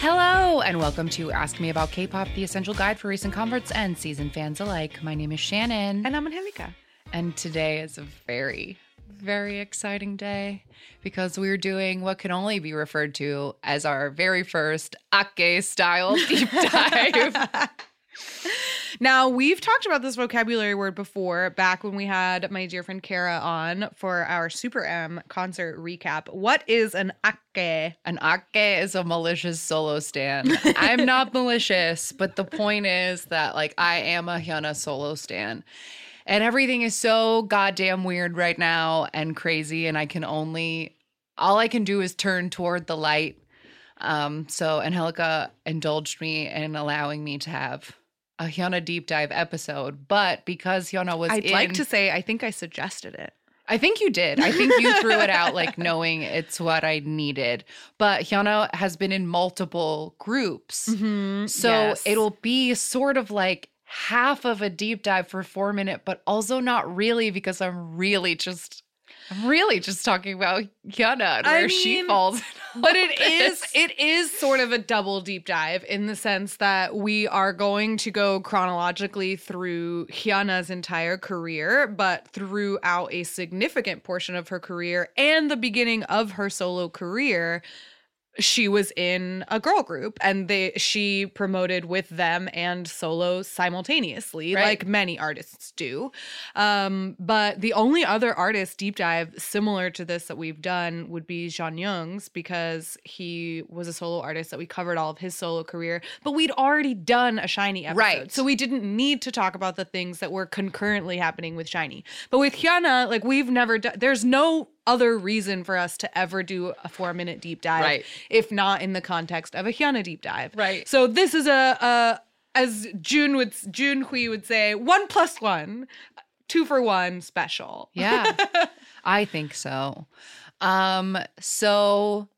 Hello, and welcome to Ask Me About K-pop, the essential guide for recent converts and season fans alike. My name is Shannon, And I'm Angelica. and today is a very, very exciting day because we're doing what can only be referred to as our very first Ake style deep dive. Now, we've talked about this vocabulary word before back when we had my dear friend Kara on for our Super M concert recap. What is an ake? An ake is a malicious solo stand. I'm not malicious, but the point is that like I am a Hyuna solo stand. And everything is so goddamn weird right now and crazy and I can only all I can do is turn toward the light. Um so Angelica indulged me in allowing me to have a Hyuna deep dive episode, but because Hyuna was I'd in, like to say I think I suggested it. I think you did. I think you threw it out like knowing it's what I needed. But Hyuna has been in multiple groups. Mm-hmm. So it'll be sort of like half of a deep dive for four minute, but also not really because I'm really just I'm really just talking about Hyuna and where she falls. but it is this. it is sort of a double deep dive in the sense that we are going to go chronologically through Hyuna's entire career, but throughout a significant portion of her career and the beginning of her solo career. She was in a girl group and they she promoted with them and solo simultaneously, Right. like many artists do. Um, but the only other artist deep dive similar to this that we've done would be Jonghyun's because he was a solo artist that we covered all of his solo career, but we'd already done a SHINee episode. Right. So we didn't need to talk about the things that were concurrently happening with SHINee. But with Hyuna, like we've never done, there's no other reason for us to ever do a four minute deep dive Right. if not in the context of a Hyuna deep dive. Right. So this is a, a as June would June Hui would say, one plus one, two for one special. Yeah. I think so. Um, so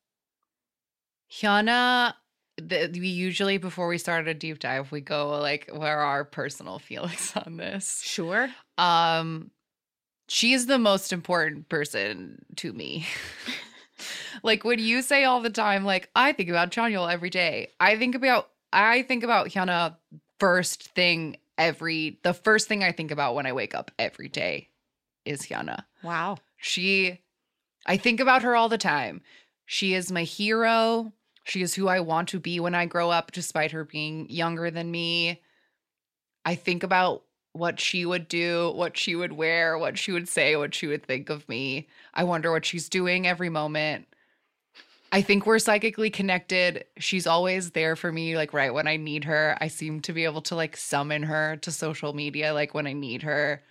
Hyuna, the, we usually before we start a deep dive, we go like, where are our personal feelings on this? Sure. Um, she is the most important person to me. like when you say all the time, like I think about Chanyeol every day. I think about I think about Hyuna first thing every the first thing I think about when I wake up every day is Hyuna. Wow. She, I think about her all the time. She is my hero. She is who I want to be when I grow up, despite her being younger than me. I think about what she would do, what she would wear, what she would say, what she would think of me. I wonder what she's doing every moment. I think we're psychically connected. She's always there for me, like right when I need her. I seem to be able to like summon her to social media, like when I need her.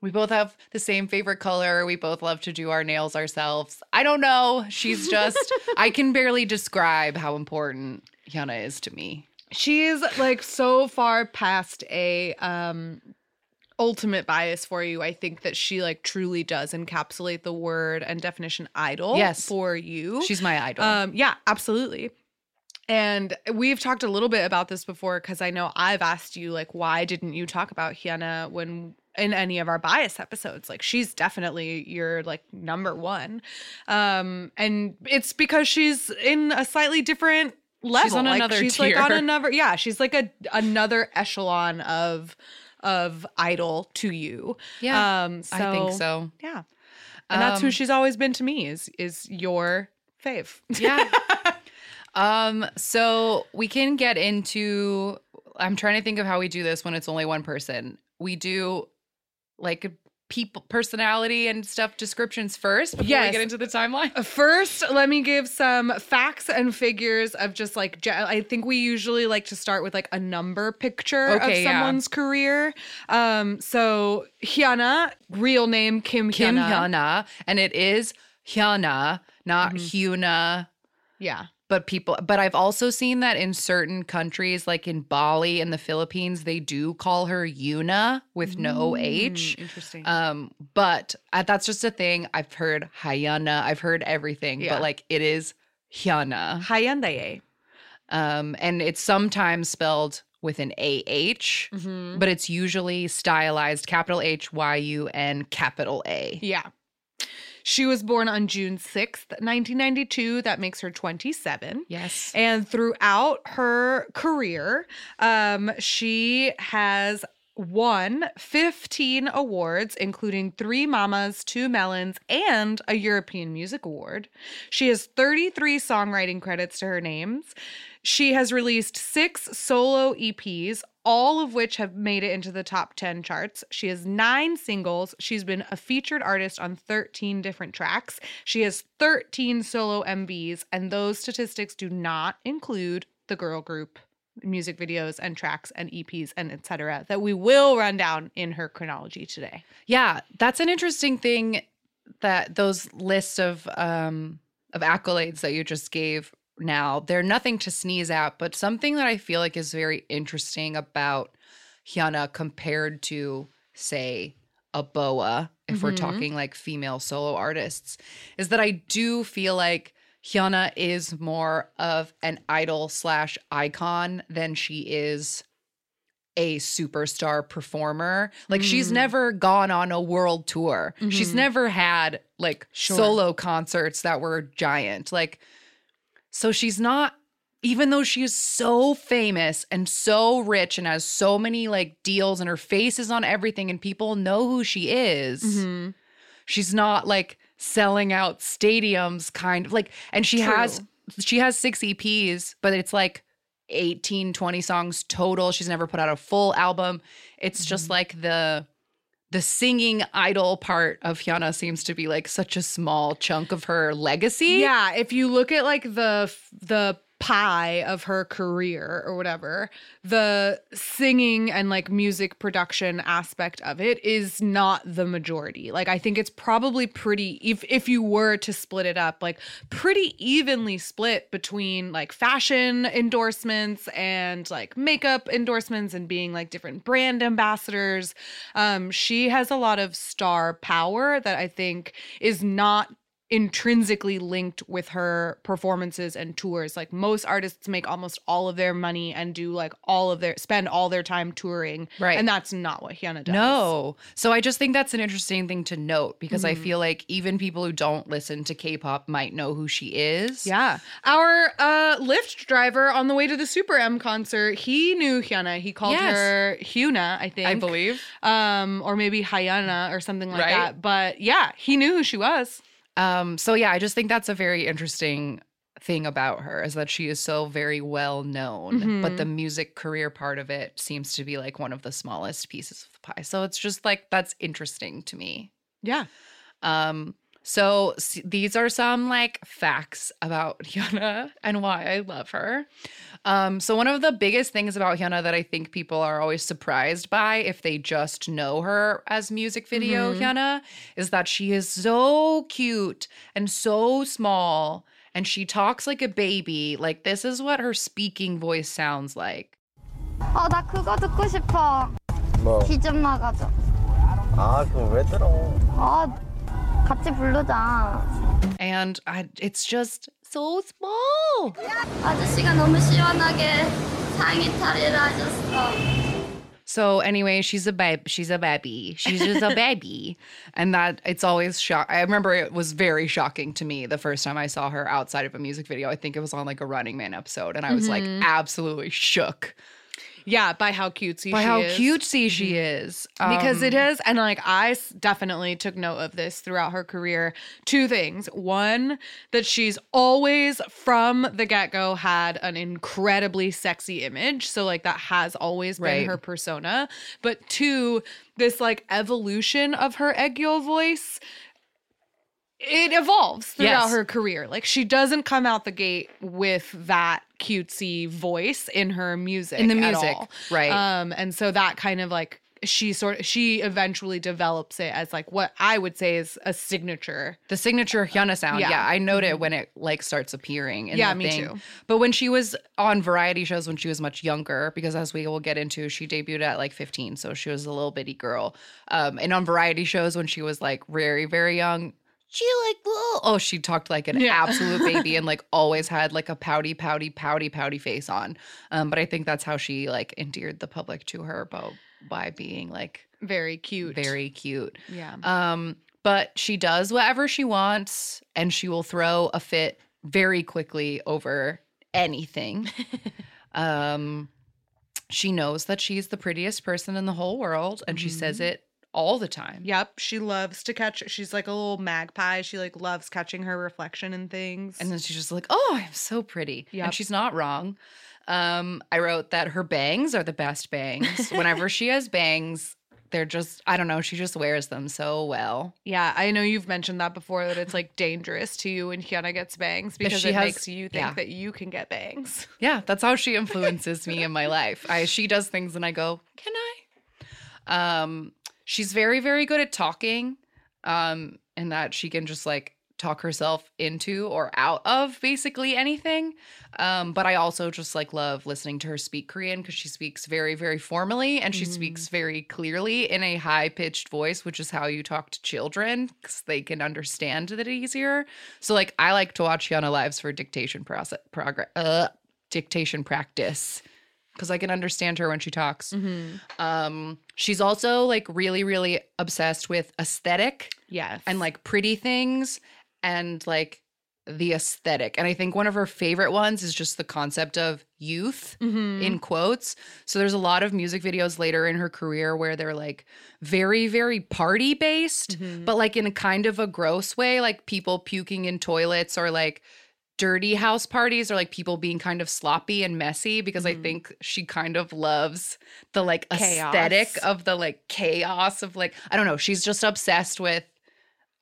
We both have the same favorite color. We both love to do our nails ourselves. I don't know. She's just, I can barely describe how important Hyuna is to me. She's like so far past a um ultimate bias for you. I think that she like truly does encapsulate the word and definition idol Yes. for you. She's my idol. Um, yeah, absolutely. And we've talked a little bit about this before because I know I've asked you, like, why didn't you talk about Hyuna when in any of our bias episodes? Like, she's definitely your like number one. Um, and it's because she's in a slightly different level. on like, another she's like on another, yeah, she's like a another echelon of of idol to you. yeah, Um, so, I think so. Yeah. And that's who Um, she's always been to me is is your fave. Yeah. um, so we can get into I'm trying to think of how we do this when it's only one person. We do like people personality and stuff descriptions first before we get into the timeline. First, let me give some facts and figures of just like I think we usually like to start with like a number picture Okay, of yeah. someone's career. Um, so Hyuna, real name Kim Kim Hyuna. Hyuna, and it is Hyuna, not Mhm. Hyuna. Yeah. But people but I've also seen that in certain countries like in Bali and the Philippines they do call her Yuna with no H. Mm, Interesting. Um but uh, that's just a thing I've heard Hyuna, I've heard everything, Yeah. but like it is Hyuna. Hyundai. Um and it's sometimes spelled with an AH, Mm-hmm. but it's usually stylized capital H Y U N capital A. Yeah. She was born on June 6th, 1992. That makes her 27. Yes. And throughout her career, um, she has won 15 awards, including three Mamas, two Melons, and a European Music Award. She has 33 songwriting credits to her names. She has released six solo EPs, all of which have made it into the top 10 charts. She has nine singles. She's been a featured artist on 13 different tracks. She has 13 solo MVs, and those statistics do not include the girl group music videos and tracks and EPs and etc. that we will run down in her chronology today. Yeah, that's an interesting thing that those lists of um of accolades that you just gave now, they're nothing to sneeze at, but something that I feel like is very interesting about Hyuna compared to say a Boa, if we're Mhm. talking like female solo artists, is that I do feel like Hyuna is more of an idol slash icon than she is a superstar performer. Like she's Mm. never gone on a world tour. She's Mhm. never had like Sure. solo concerts that were giant. Like so she's not even though she is so famous and so rich and has so many like deals and her face is on everything and people know who she is Mhm. she's not like selling out stadiums kind of like and she has she has six eps but it's like 18 20 songs total she's never put out a full album it's just Mhm. like the the singing idol part of Hyuna seems to be like such a small chunk of her legacy. Yeah, if you look at like the the pie of her career or whatever, the singing and like music production aspect of it is not the majority. Like I think it's probably pretty if if you were to split it up, like pretty evenly split between like fashion endorsements and like makeup endorsements and being like different brand ambassadors. Um she has a lot of star power that I think is not intrinsically linked with her performances and tours. Like most artists make almost all of their money and do like all of their spend all their time touring. Right. And that's not what Hyuna does. No. So I just think that's an interesting thing to note because I Mhm. feel like even people who don't listen to K-pop might know who she is. Yeah. Our uh Lyft driver on the way to the Super M concert, he knew Hyuna. He called Yes. her Hyuna, I think. I believe. Um, or maybe Hyuna or something like Right. that. But yeah, he knew who she was. Um, so yeah, I just think that's a very interesting thing about her is that she is so very well known, but Mhm. the music career part of it seems to be like one of the smallest pieces of the pie. So it's just like that's interesting to me. Yeah. Um, so s- these are some like facts about Hyuna and why I love her. Um, so one of the biggest things about Hyuna that I think people are always surprised by if they just know her as music video Mhm. Hyuna is that she is so cute and so small and she talks like a baby. Like this is what her speaking voice sounds like. 어, 나 그거 듣고 싶어. 뭐? 비 좀 막아줘. 아, 그거 왜 들어? 어, 같이 부르자. And I, it's just so small. 아저씨가 너무 시원하게 상의 탈의를 하셨어. So anyway, she's a babe. She's a baby. She's just a baby, and that it's always shock. I remember it was very shocking to me the first time I saw her outside of a music video. I think it was on like a Running Man episode, and I was like Mhm. absolutely shook yeah, by how cutesy she is. by she how is. cutesy she is. because it Um, is and like I definitely took note of this throughout her career two things one that she's always from the get-go had an incredibly sexy image so like that has always been Right. her persona but two this like evolution of her aegyo voice it evolves throughout Yes. her career. Like she doesn't come out the gate with that cutesy voice in her music. in the music, right? Um, and so that kind of like she sort of she eventually develops it as like what I would say is a signature. The signature Hyuna sound. Yeah, Yeah. I note it when it like starts appearing. In Yeah, the me thing. too. But when she was on variety shows when she was much younger, because as we will get into, she debuted at like 15, so she was a little bitty girl. Um, and on variety shows when she was like very, very young, she like "Whoa." oh, she talked like an Yeah. absolute baby and like always had like a pouty, pouty, pouty, pouty face on. Um, but I think that's how she like endeared the public to her by, by being like Very cute. very cute. Yeah. Um, but she does whatever she wants and she will throw a fit very quickly over anything. um, she knows that she's the prettiest person in the whole world and she says Mhm. it all the time. Yep, she loves to catch. She's like a little magpie. She like loves catching her reflection in things. And then she's just like, "Oh, I'm so pretty." Yep. And she's not wrong. Um, I wrote that her bangs are the best bangs. Whenever she has bangs, they're just I don't know, she just wears them so well. yeah, I know you've mentioned that before that it's like dangerous to you when Hyuna gets bangs because she it has- makes you think yeah. that you can get bangs. Yeah, that's how she influences me in my life. I she does things and I go, "Can I?" Um she's very very good at talking um and that she can just like talk herself into or out of basically anything. Um but I also just like love listening to her speak Korean cuz she speaks very very formally and she Mhm. speaks very clearly in a high-pitched voice, which is how you talk to children cuz they can understand it easier. So like I like to watch Yana Lives for dictation process progress uh dictation practice because I can understand her when she talks. Mm-hmm. Um, she's also like really, really obsessed with aesthetic Yes. and like pretty things and like the aesthetic. And I think one of her favorite ones is just the concept of youth Mhm. in quotes. So there's a lot of music videos later in her career where they're like very, very party based, Mhm. but like in a kind of a gross way, like people puking in toilets or like dirty house parties or like people being kind of sloppy and messy because I Mhm. think she kind of loves the like Chaos. aesthetic of the like chaos of like I don't know, she's just obsessed with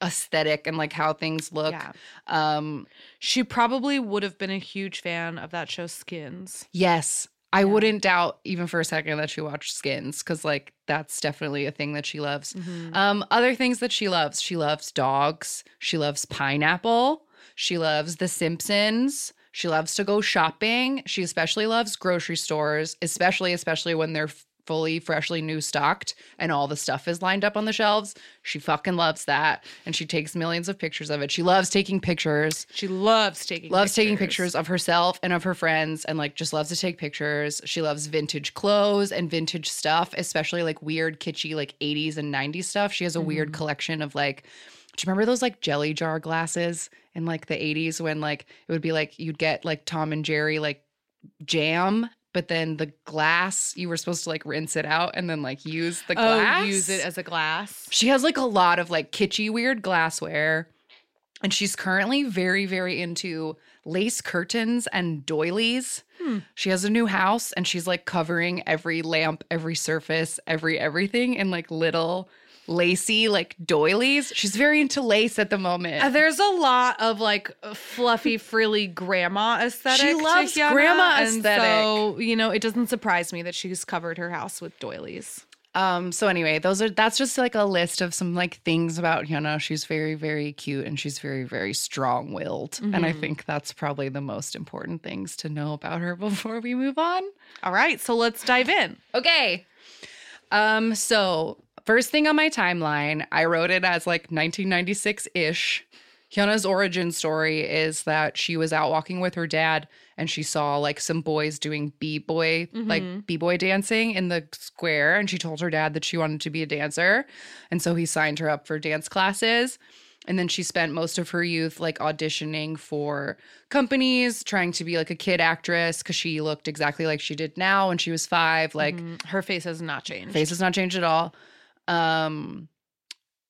aesthetic and like how things look. Yeah. Um She probably would have been a huge fan of that show Skins. Yes. I Yeah. wouldn't doubt even for a second that she watched Skins because, like, that's definitely a thing that she loves. Mhm. Um, other things that she loves she loves dogs, she loves pineapple, she loves The Simpsons, she loves to go shopping. She especially loves grocery stores, especially, especially when they're fully freshly new stocked and all the stuff is lined up on the shelves. She fucking loves that. And she takes millions of pictures of it. She loves taking pictures She loves taking loves taking pictures of herself and of her friends and like just loves to take pictures she loves vintage clothes and vintage stuff especially like weird kitschy like 80s and 90s stuff she has a weird Mhm. collection of like do you remember those like jelly jar glasses in like the 80s when like it would be like you'd get like tom and jerry like jam but then the glass you were supposed to like rinse it out and then like use the glass Oh, use it as a glass. she has like a lot of like kitschy, weird glassware. And she's currently very, very into lace curtains and doilies. Hmm. She has a new house and she's like covering every lamp, every surface, every everything in like little lacy like doilies. She's very into lace at the moment. Uh, there's a lot of like fluffy, frilly grandma aesthetic. to loves grandma and aesthetic. So you know, it doesn't surprise me that she's covered her house with doilies. Um, so anyway, those are that's just like a list of some like things about Hyuna. She's very, very cute and she's very, very strong willed. And I Mhm. think that's probably the most important things to know about her before we move on. All right, so let's dive in. Okay. Um, so first thing on my timeline, I wrote it as like 1996-ish. Hyuna's origin story is that she was out walking with her dad and she saw like some boys doing b-boy like Mhm. b-boy dancing in the square and she told her dad that she wanted to be a dancer and so he signed her up for dance classes and then she spent most of her youth like auditioning for companies trying to be like a kid actress because she looked exactly like she did now when she was five like Mhm. her face has not changed. face has not changed at all um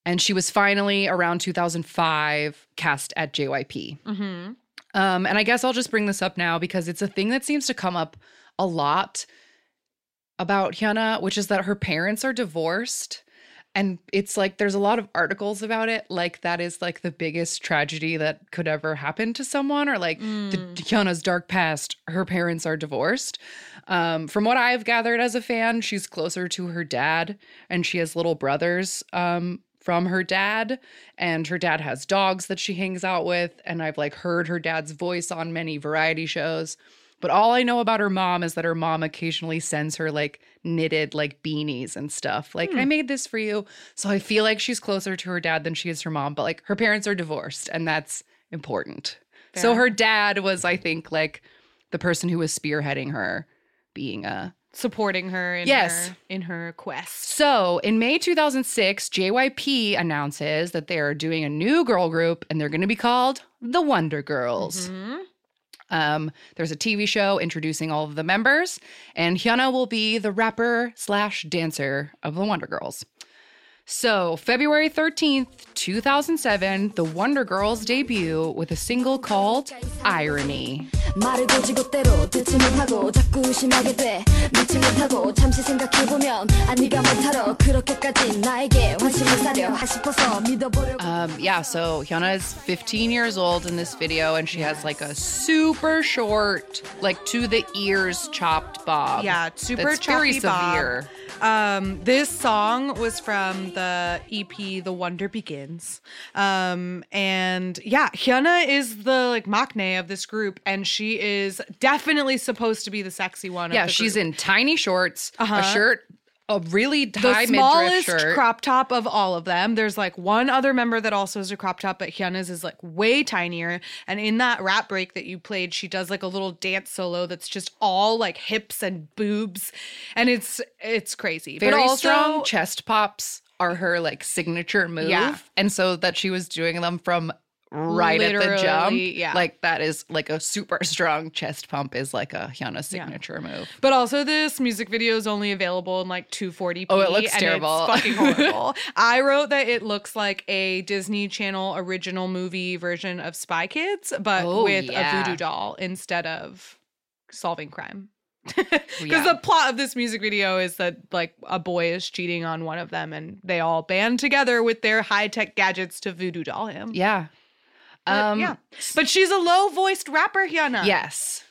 and she was finally around 2005 cast at JYP Mm-hmm. um, and I guess I'll just bring this up now because it's a thing that seems to come up a lot about Hyuna, which is that her parents are divorced. And it's like there's a lot of articles about it. Like that is like the biggest tragedy that could ever happen to someone, or like the Hyuna's dark past. Her parents are divorced. Um, from what I've gathered as a fan, she's closer to her dad, and she has little brothers um, from her dad. And her dad has dogs that she hangs out with. And I've like heard her dad's voice on many variety shows. But all I know about her mom is that her mom occasionally sends her like knitted like beanies and stuff. Like, I made this for you. So I feel like she's closer to her dad than she is her mom. But like her parents are divorced, and that's important. So her dad was, I think, like the person who was spearheading her being a Supporting her in Yes. her in her quest. so in May 2006, JYP announces that they are doing a new girl group and they're going to be called the Wonder Girls. Mhm. Um, there's a TV show introducing all of the members, and Hyuna will be the rapper slash dancer of the Wonder Girls. So, February 13th, 2007, the Wonder Girls debut with a single called Irony. Um, yeah, so Hyuna is 15 years old in this video, and she has like a super short, like to the ears chopped bob. Yeah, super choppy. Bob. Um, this song was from the EP The Wonder Begins. Um, and yeah, Hyuna is the like maknae of this group, and she is definitely supposed to be the sexy one. Yeah, of the she's group. in tiny shorts, Uh-huh. a shirt, a really the smallest crop top of all of them. There's like one other member that also has a crop top, but Hyuna's is like way tinier. And in that rap break that you played, she does like a little dance solo that's just all like hips and boobs, and it's it's crazy. Very but also, strong chest pops are her like signature move. Yeah. And so that she was doing them from right at the jump. Yeah. Like that is like a super strong chest pump is like a Hyuna signature move. But also, this music video is only available in like 240p. Oh, it looks and terrible. It's fucking horrible. I wrote that it looks like a Disney Channel original movie version of Spy Kids, but Oh, with yeah. a voodoo doll instead of solving crime. Because Yeah. the plot of this music video is that like a boy is cheating on one of them, and they all band together with their high tech gadgets to voodoo doll him. Yeah. But, Um yeah. But she's a low voiced rapper, Hyuna. Yes.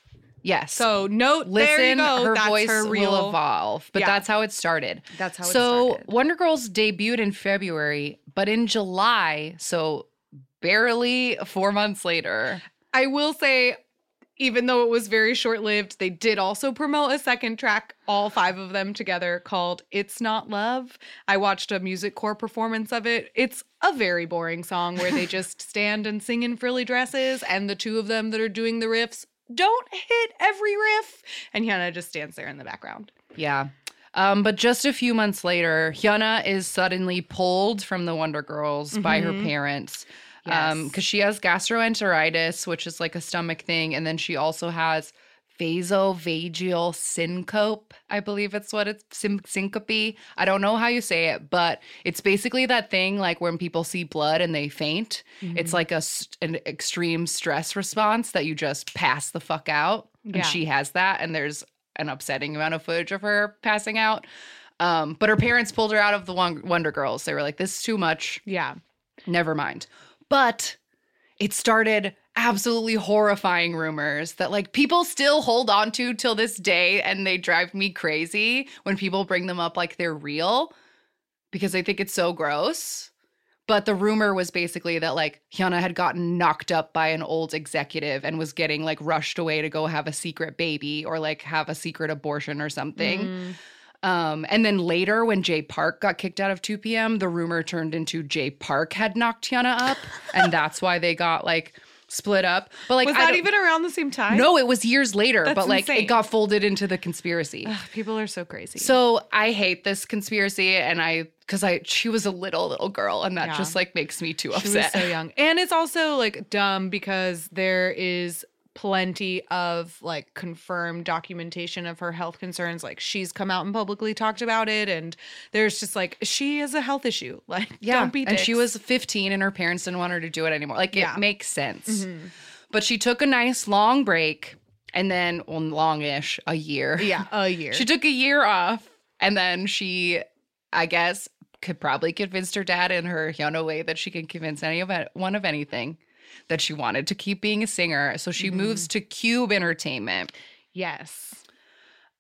Yes. So note listen, there you go. her That's voice her real. will evolve, but Yeah. that's how it started. That's how it started. so started. Wonder Girls debuted in February, but in July, so barely four months later. I will say, even though it was very short lived, they did also promote a second track, all five of them together, called It's Not Love. I watched a music core performance of it. It's a very boring song where they just stand and sing in frilly dresses, and the two of them that are doing the riffs don't hit every riff. And Hyuna just stands there in the background. Yeah. Um, but just a few months later, Hyuna is suddenly pulled from the Wonder Girls by her Mhm. parents. Yes. Um, because she has gastroenteritis, which is like a stomach thing, and then she also has vasovagal syncope. I believe it's what it's syn- syncope. I don't know how you say it, but it's basically that thing like when people see blood and they faint. It's like a an extreme stress response that you just pass the fuck out. Yeah. And she has that, and there's an upsetting amount of footage of her passing out. Um, but her parents pulled her out of the Wonder Girls. They were like, "This is too much. Yeah. Never mind." But it started absolutely horrifying rumors that like people still hold on to till this day, and they drive me crazy when people bring them up like they're real because I think it's so gross. But the rumor was basically that like Hyuna had gotten knocked up by an old executive and was getting like rushed away to go have a secret baby or like have a secret abortion or something. Mm. Um, and then later, when Jay Park got kicked out of 2PM, the rumor turned into Jay Park had knocked Hyuna up, and that's why they got like split up. But like, was I that even around the same time? No, it was years later, That's but like insane. it got folded into the conspiracy. Ugh, people are so crazy. So I hate this conspiracy, and I because I she was a little little girl, and that Yeah. just like makes me too She upset. was so young. And it's also like dumb because there is plenty of like confirmed documentation of her health concerns. Like she's come out and publicly talked about it. And there's just like, she has a health issue. Like, Yeah, don't be and she was 15, and her parents didn't want her to do it anymore. Like Yeah. it makes sense. Mhm. But she took a nice long break, and then well, longish, a year. Yeah, a year. She took a year off and then she, I guess, could probably convince her dad in her Hyuna way that she can convince any of it, one of anything that she wanted to keep being a singer. So she moves to Cube Entertainment. Yes.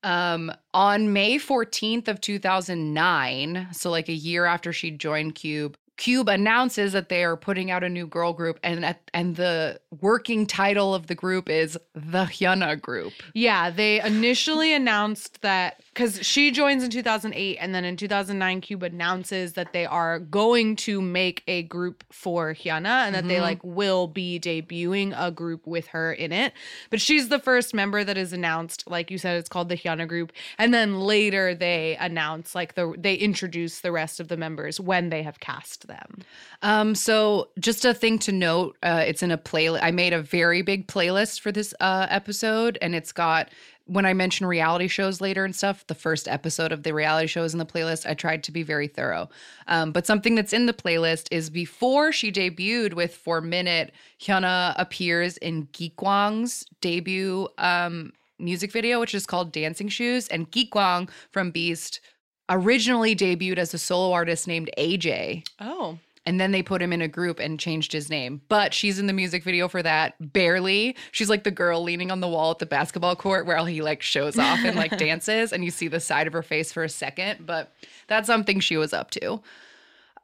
Um, on May 14th of 2009, so like a year after she joined Cube, Cube announces that they are putting out a new girl group and at, and the working title of the group is the Hyuna Group. Yeah, they initially announced that because she joins in 2008, and then in 2009, Cube announces that they are going to make a group for Hyuna and that they like will be debuting a group with her in it. But she's the first member that is announced. Like you said, it's called the Hyuna Group, and then later they announce like the they introduce the rest of the members when they have cast them. Um, so just a thing to note, uh, it's in a playlist. I made a very big playlist for this uh, episode, and it's got when I mention reality shows later and stuff, the first episode of the reality shows in the playlist, I tried to be very thorough. Um, but something that's in the playlist is before she debuted with Four Minute, Hyuna appears in Gikwang's debut um, music video, which is called Dancing Shoes. And Geekwang from Beast originally debuted as a solo artist named AJ. Oh, And then they put him in a group and changed his name. But she's in the music video for that barely. She's like the girl leaning on the wall at the basketball court where he like shows off and like dances and you see the side of her face for a second, but that's something she was up to.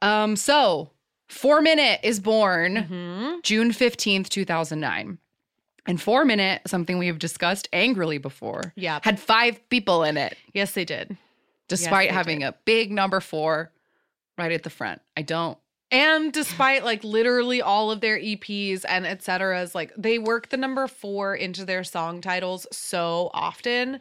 Um so 4 Minute is born June 15th, 2009. And 4 Minute, something we have discussed angrily before, Yeah. had 5 people in it yes, they did. despite they having did. a big number 4 right at the front. I don't And despite like literally all of their EPs and et ceteras, like they work the number four into their song titles so often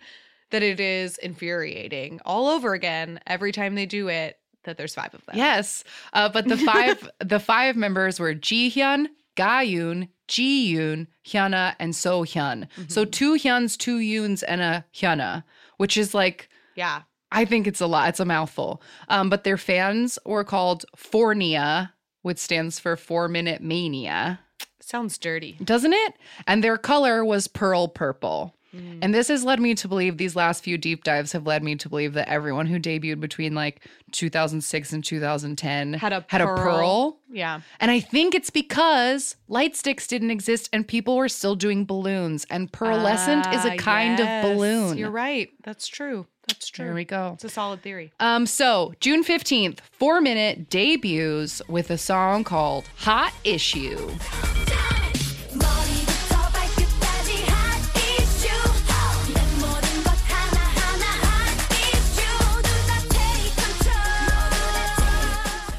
that it is infuriating all over again every time they do it that there's five of them. Yes, uh, but the five the five members were Jihyun, Gayoon, Jiyoon, Hyuna, and Sohyun. So two Hyuns, two Yoons, and a Hyuna, which is like Yeah. I think it's a lot. It's a mouthful. Um, but their fans were called 4NIA, which stands for Four Minute Mania, Sounds dirty. doesn't it? And their color was pearl purple. And this has led me to believe these last few deep dives have led me to believe that everyone who debuted between like 2006 and 2010 Had a had a pearl. pearl. Yeah. And I think it's because light sticks didn't exist and people were still doing balloons. And pearlescent is a Ah, kind yes. of balloon. You're right. That's true. That's true. There we go. It's a solid theory. Um, so June 15th, four minute debuts with a song called Hot Issue.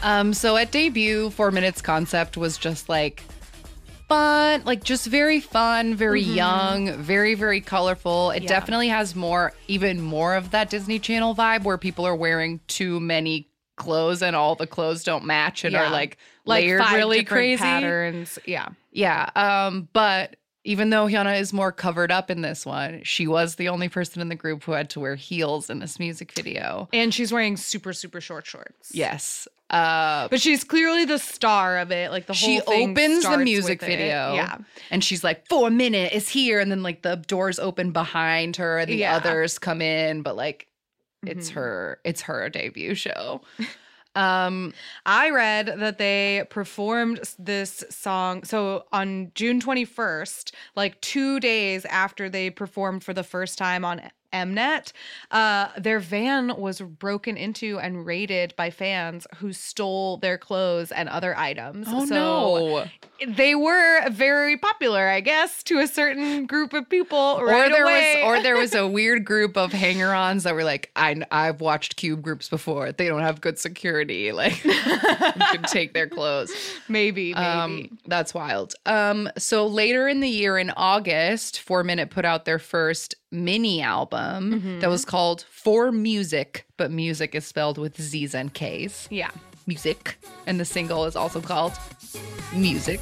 Um, so at debut, Four Minutes Concept was just like fun, like just very fun, very young, very, very colorful. It Yeah. definitely has more, even more of that Disney Channel vibe where people are wearing too many clothes and all the clothes don't match and are like layered five really crazy. patterns. Yeah. Yeah. Um, but even though Hyuna is more covered up in this one, she was the only person in the group who had to wear heels in this music video. And she's wearing super, super short shorts. Yes. Uh, But she's clearly the star of it. Like the whole she opens the music with it. video. Yeah. And she's like, for a minute is here. And then like the doors open behind her and the Yeah. others come in, but like it's Mhm. her, it's her debut show. um I read that they performed this song. So on June 21st, like two days after they performed for the first time on Mnet, uh, their van was broken into and raided by fans who stole their clothes and other items. Oh so no. they were very popular, I guess, to a certain group of people. or right there away. was or there was a weird group of hanger-ons that were like I I've watched cube groups before. They don't have good security. Like you can take their clothes. maybe, maybe. Um, that's wild. Um, so later in the year, in August, Four Minute put out their first mini album Mm-hmm. that was called For Music, but music is spelled with Z's and K's. yeah. Music, and the single is also called Music.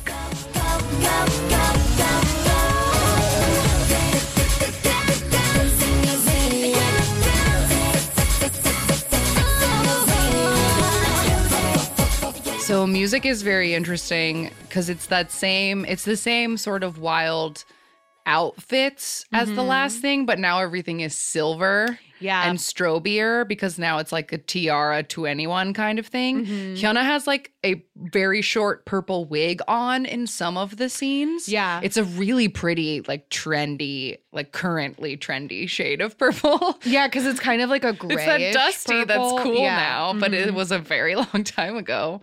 So music is very interesting because it's that same, it's the same sort of wild outfits as the last thing, but now everything is silver. Yeah. and strobier because now it's like a tiara to anyone kind of thing. Mhm. Hyuna has like a very short purple wig on in some of the scenes. Yeah. It's a really pretty, like trendy, like currently trendy shade of purple. Yeah, because it's kind of like a It's gray. that dusty that's cool Yeah. now, but it Mhm. was a very long time ago.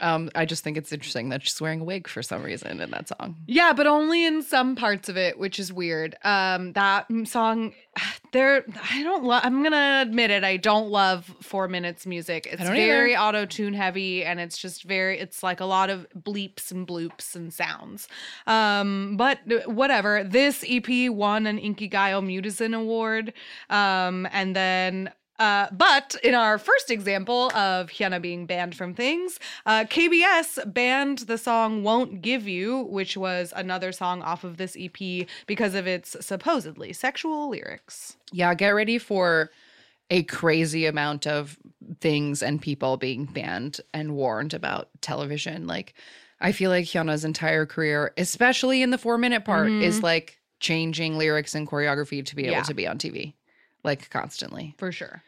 Um, I just think it's interesting that she's wearing a wig for some reason in that song. Yeah, but only in some parts of it, which is weird. Um, that song, there, I don't love. I'm gonna admit it. I don't love four minutes music. It's very auto tune heavy, and it's just very. It's like a lot of bleeps and bloops and sounds. Um, but uh, whatever. This EP won an Inkigayo Mutizen Award, um, and then. Uh, but in our first example of Hyuna being banned from things, uh, KBS banned the song Won't Give You, which was another song off of this EP because of its supposedly sexual lyrics. Yeah, get ready for a crazy amount of things and people being banned and warned about television. Like, I feel like Hyuna's entire career, especially in the four minute part, is like changing lyrics and choreography to be able Yeah. to be on TV, like constantly. For sure.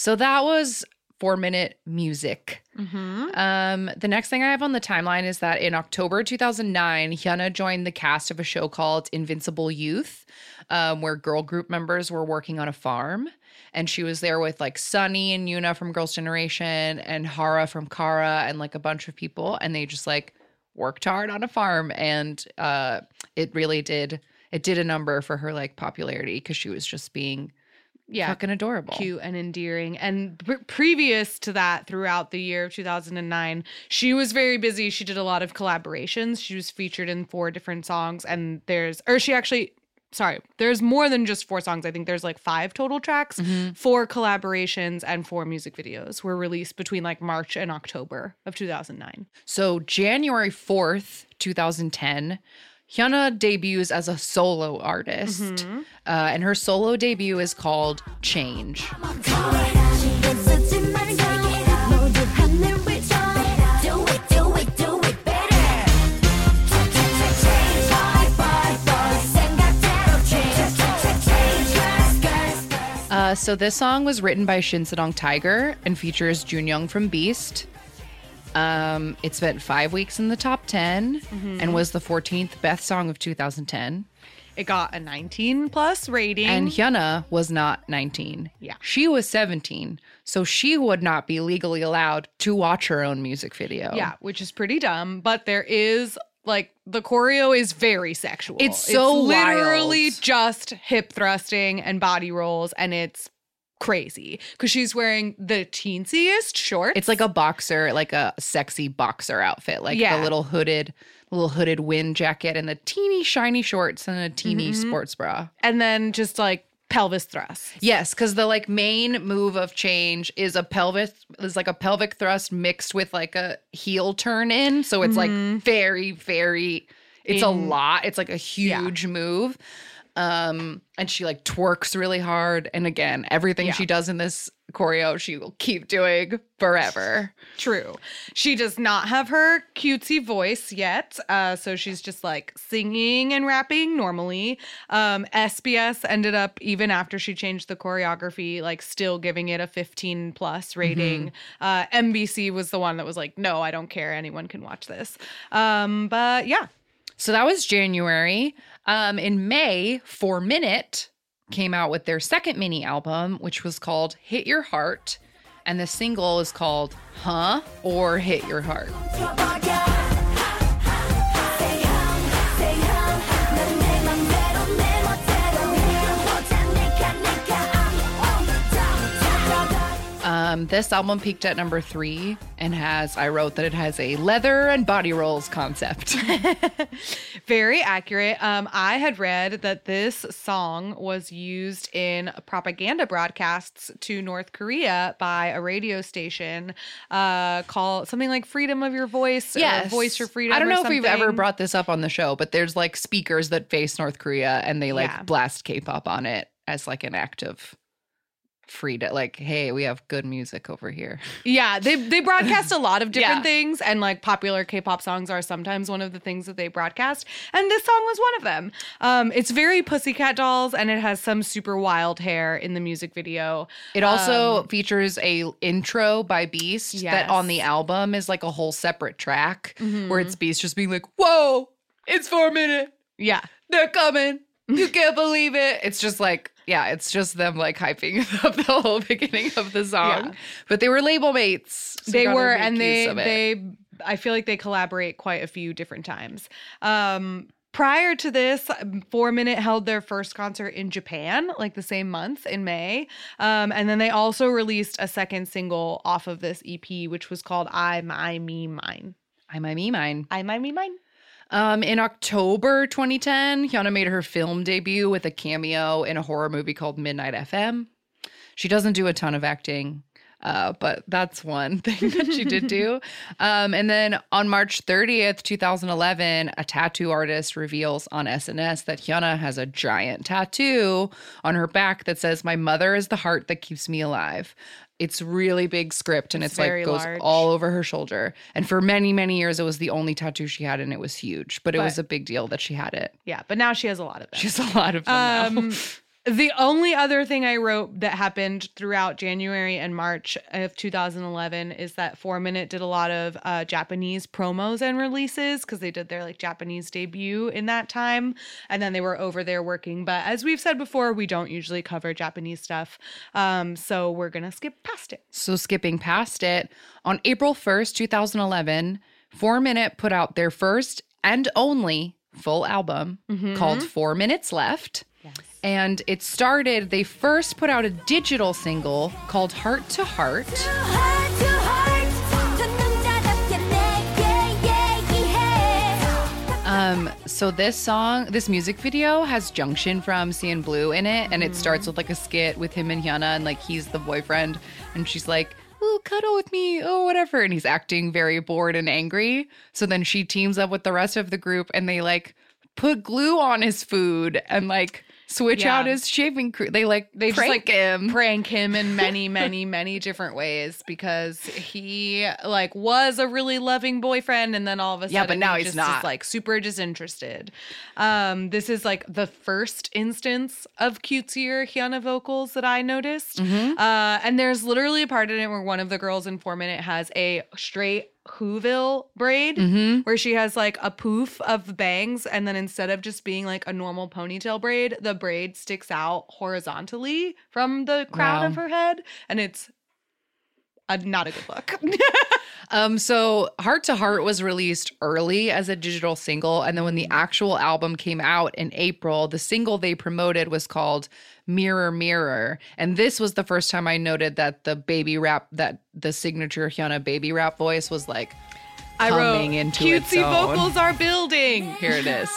So that was four minute music. Mm-hmm. Um, the next thing I have on the timeline is that in October 2009, Hyuna joined the cast of a show called Invincible Youth, um, where girl group members were working on a farm. And she was there with like Sunny and Yuna from Girls' Generation and Hara from Kara and like a bunch of people. And they just like worked hard on a farm. And uh, it really did, it did a number for her like popularity because she was just being Yeah. fucking adorable. Cute and endearing. And pre- previous to that, throughout the year of 2009, she was very busy. She did a lot of collaborations. She was featured in four different songs. And there's, or she actually, sorry, there's more than just four songs. I think there's like five total tracks. Mm-hmm. Four collaborations and four music videos were released between like March and October of 2009. So January 4th, 2010, Hyuna debuts as a solo artist, mm-hmm. uh, and her solo debut is called Change. Uh, so this song was written by Shinsedong Tiger and features Junhyung from Beast, um, it spent five weeks in the top 10 Mm-hmm. and was the 14th best song of 2010. It got a 19 plus rating. And Hyuna was not 19. Yeah. She was 17. So she would not be legally allowed to watch her own music video. Yeah, which is pretty dumb, but there is like the choreo is very sexual. It's so literally wild. just hip thrusting and body rolls and it's crazy cuz she's wearing the teensiest shorts. It's like a boxer, like a sexy boxer outfit, like Yeah. the little hooded, little hooded wind jacket and the teeny shiny shorts and a teeny Mm-hmm. sports bra. and then just like pelvis thrust. Yes, because the like main move of change is a pelvis is like a pelvic thrust mixed with like a heel turn in. So it's like very, very it's a Mm-hmm. Lot. It's like a huge move. Um, and she like twerks really hard. And again, everything Yeah. she does in this choreo, she will keep doing forever. True. She does not have her cutesy voice yet. Uh, so she's just like singing and rapping normally. Um, SBS ended up, even after she changed the choreography, like still giving it a 15 plus rating. Uh, MBC was the one that was like, no, I don't care. Anyone can watch this. Um, but yeah. So that was January. Um, in May, Four Minute came out with their second mini album, which was called Hit Your Heart. And the single is called Huh or Hit Your Heart. Um, this album peaked at number three and has, I wrote that it has a leather and body rolls concept. Very accurate. Um, I had read that this song was used in propaganda broadcasts to North Korea by a radio station uh, called something like Freedom of Your Voice or Voice for Freedom. I don't know if we've ever brought this up on the show, but there's like speakers that face North Korea and they like Yeah. blast K pop on it as like an act of free to like, hey, we have good music over here. Yeah, they they broadcast a lot of different Yeah. things, and like popular K-pop songs are sometimes one of the things that they broadcast, and this song was one of them. Um, it's very Pussycat Dolls, and it has some super wild hair in the music video. It also features a intro by Beast that on the album is like a whole separate track where it's Beast just being like, "Whoa, it's for a minute, Yeah, they're coming, you can't believe it." It's just like, yeah, it's just them like hyping up the whole beginning of the song. Yeah. But they were label mates. so they were, and they they I feel like they collaborate quite a few different times. Um, prior to this, Four Minute held their first concert in Japan, like the same month in May. Um, and then they also released a second single off of this EP, which was called I, My, Me, Mine. I me mine. I, My, Me, Mine. Um, in October 2010, Hyuna made her film debut with a cameo in a horror movie called Midnight FM. She doesn't do a ton of acting, uh, but that's one thing that she did do. Um, and then on March 30th, 2011, a tattoo artist reveals on SNS that Hyuna has a giant tattoo on her back that says, My mother is the heart that keeps me alive. It's really big script and It's it's, like goes large. all over her shoulder. And for many, many years, it was the only tattoo she had, and it was huge. But it was a big deal that she had it. Yeah, but now she has a lot of them. She has a lot of them now. Um, the only other thing I wrote that happened throughout January and March of 2011 is that Four Minute did a lot of uh, Japanese promos and releases because they did their like Japanese debut in that time, and then they were over there working. But as we've said before, we don't usually cover Japanese stuff, um, so we're gonna skip past it. So skipping past it, on April 1st, 2011, Four Minute put out their first and only full album called Four Minutes Left. And it started, they first put out a digital single called Heart to Heart. Um, so this song, this music video has Jungshin from CN Blue in it, and it starts with like a skit with him and Hyuna, and like he's the boyfriend, and she's like, oh, cuddle with me, oh, whatever. And he's acting very bored and angry. So then she teams up with the rest of the group and they like put glue on his food and like switch Yeah. out his shaving crew. They like They prank just like him. prank him in many, many, many different ways because he like was a really loving boyfriend, and then all of a sudden, Yeah, but now he he's just not. Is, like super disinterested. Um, this is like the first instance of cutesier Hyuna vocals that I noticed. Mm-hmm. Uh, and there's literally a part in it where one of the girls in Four Minute has a straight Whoville braid Mm-hmm. where she has like a poof of bangs and then instead of just being like a normal ponytail braid the braid sticks out horizontally from the crown Wow. of her head and it's a, not a good look Um, so Heart to Heart was released early as a digital single, and then when the actual album came out in April, the single they promoted was called Mirror Mirror. And this was the first time I noted that the baby rap, that the signature Hyuna baby rap voice was like i wrote into its cutesy own. vocals are building Here it is.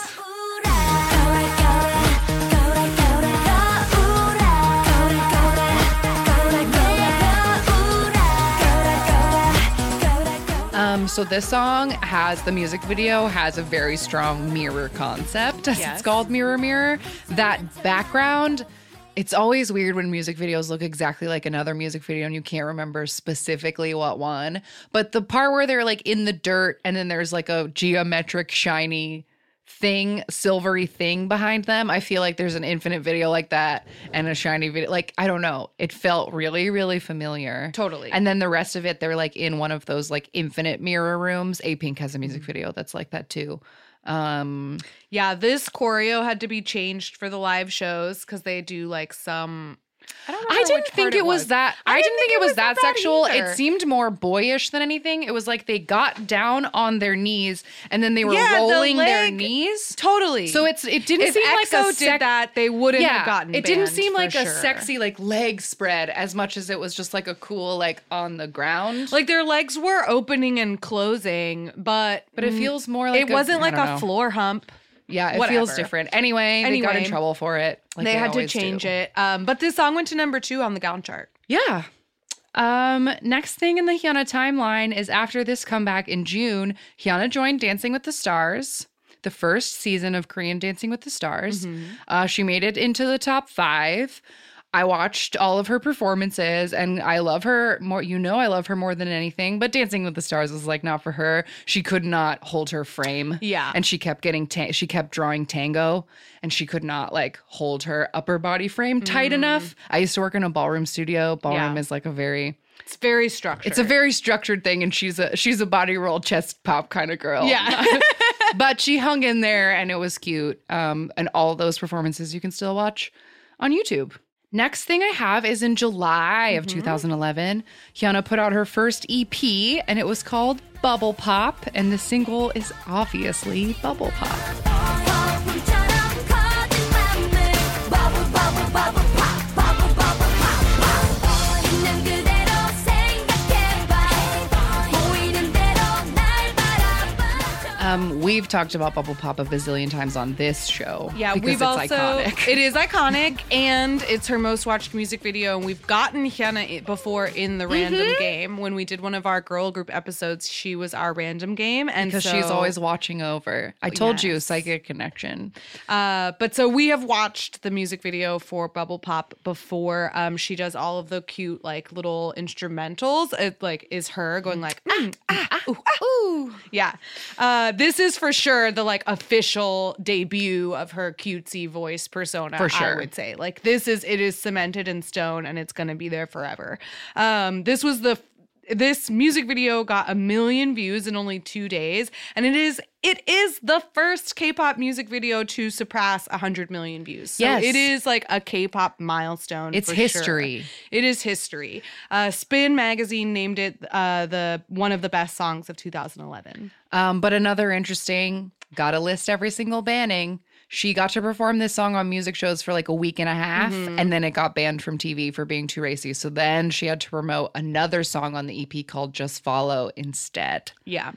Um, so this song has the music video has a very strong mirror concept. as Yes. It's called Mirror Mirror. That background, it's always weird when music videos look exactly like another music video and you can't remember specifically what one. But the part where they're like in the dirt and then there's like a geometric shiny thing, silvery thing behind them. I feel like there's an infinite video like that and a shiny video. Like, I don't know. It felt really, really familiar. Totally. And then the rest of it, they're like in one of those like infinite mirror rooms. A Pink has a music Mm. video that's like that too. Um, yeah this choreo had to be changed for the live shows because they do like some I don't I didn't think it was that. I, didn't think, it was, that, bad sexual. either. It seemed more boyish than anything. It was like they got down on their knees and then they were Yeah, the rolling their knees. totally So it's it didn't if seem like EXO a did that they wouldn't yeah, have gotten it didn't seem like a sexy like leg spread as much as it was just like a cool like on the ground. Like their legs were opening and closing, but but it mm, feels more like it a- wasn't like a know. floor hump. Yeah, it whatever. feels different. Anyway, they got in trouble for it. like they, had to always do. change it. Um, but this song went to number two on the Gaon chart. Yeah. Um, next thing in the Hyuna timeline is after this comeback in June, Hyuna joined Dancing with the Stars, the first season of Korean Dancing with the Stars. Uh, she made it into the top five. I watched all of her performances and I love her more. You know, I love her more than anything, but Dancing with the Stars was like not for her. She could not hold her frame. Yeah. And she kept getting, ta- she kept drawing tango and she could not like hold her upper body frame tight enough. I used to work in a ballroom studio. Ballroom Mm. Yeah. is like a very, It's very structured. it's a very structured thing and she's a, she's a body roll chest pop kind of girl. yeah. but she hung in there and it was cute. Um, and all those performances you can still watch on YouTube. Next thing I have is in July of mm-hmm. 2011, Hyuna put out her first EP and it was called Bubble Pop. And the single is obviously Bubble Pop. Um, we've talked about Bubble Pop a bazillion times on this show. Yeah, we've also iconic. it is iconic and it's her most watched music video and we've gotten Hyuna before in the random Mm-hmm. game when we did one of our girl group episodes she was our random game and because so, she's always watching over. I told you, psychic connection. uh but so we have watched the music video for Bubble Pop before um she does all of the cute like little instrumentals it like is her going like mm, ah, ooh, ah. Ooh. Yeah. Uh, this is for sure the like official debut of her cutesy voice persona. For sure. I would say. Like this is it is cemented in stone and it's gonna be there forever. Um, this was the this music video got a million views in only two days, and it is it is the first K-pop music video to surpass 100 million views. So Yes. it is like a K-pop milestone. It's for sure. history. It is history. Uh, Spin magazine named it uh, the one of the best songs of 2011. Um, but another interesting, gotta list every single banning. She got to perform this song on music shows for like a week and a half, Mm-hmm. and then it got banned from TV for being too racy. So then she had to promote another song on the EP called Just Follow instead. Yeah.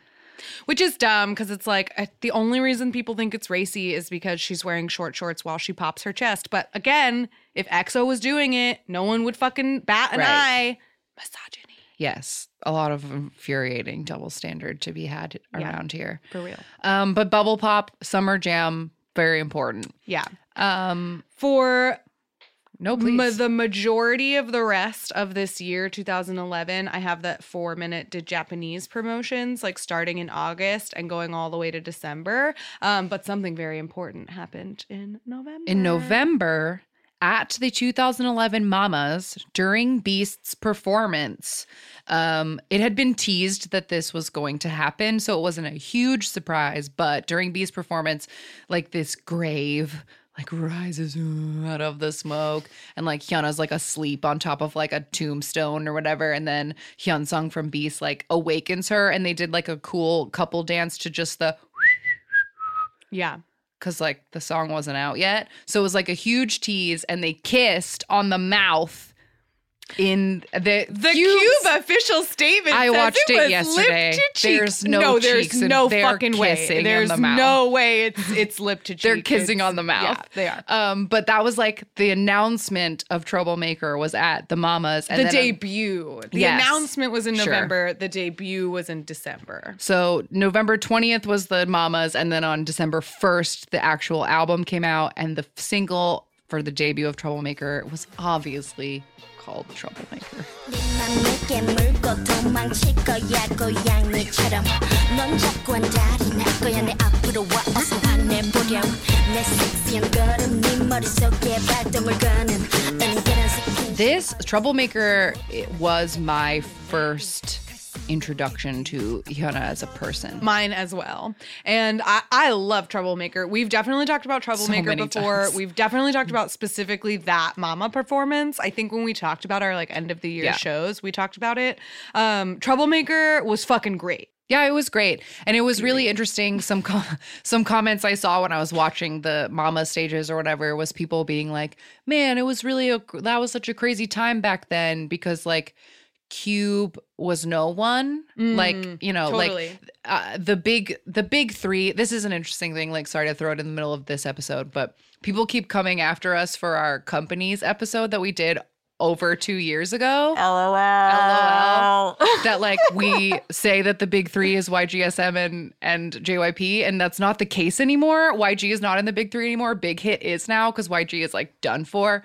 Which is dumb because it's like uh, the only reason people think it's racy is because she's wearing short shorts while she pops her chest. But again, if EXO was doing it, no one would fucking bat an Right. eye. Misogyny. Yes, a lot of infuriating double standard to be had Yeah. around here. For real. Um, but Bubble Pop, Summer Jam, very important. Yeah. Um, For no, ma- please. the majority of the rest of this year, 2011, I have that four minute did Japanese promotions, like starting in August and going all the way to December. Um, but something very important happened in November. in November at the 2011 Mamas during Beast's performance. Um, it had been teased that this was going to happen, so it wasn't a huge surprise. But during Beast's performance, like this grave like rises out of the smoke, and like Hyuna's like asleep on top of like a tombstone or whatever, and then Hyun Sung from Beast like awakens her, and they did like a cool couple dance to just the Yeah. Because like the song wasn't out yet. So it was like a huge tease, and they kissed on the mouth in the The Cube's- Cube official statement. I watched it was yesterday. Lip to cheek. There's no there's cheeks no fucking way. There's the no way it's it's lip to cheek. They're kissing It's- on the mouth. Yeah, they are. Um, but that was like the announcement of Troublemaker was at the Mamas, and the then, um, debut. The Yes. announcement was in Sure. November. The debut was in December. So November 20th was the Mamas, and then on December 1st, the actual album came out, and the single for the debut of Troublemaker was obviously called troublemaker. This troublemaker was my first introduction to Hyuna as a person. Mine as well. And I, I love Troublemaker. We've definitely talked about Troublemaker many before. times. We've definitely talked about specifically that Mama performance. I think when we talked about our like end of the year Yeah. shows, we talked about it. Um, Troublemaker was fucking great. Yeah, it was great, and it was really interesting. Some com- some comments I saw when I was watching the Mama stages or whatever was people being like, "Man, it was really a that was such a crazy time back then because like Cube was no one, like you know, totally. like uh, the big the big three. This is an interesting thing. Like, sorry to throw it in the middle of this episode, but people keep coming after us for our companies episode that we did over two years ago. LOL. LOL. that like we say that the big three is YGSM and and JYP, and that's not the case anymore. YG is not in the big three anymore. Big Hit is now because YG is like done for.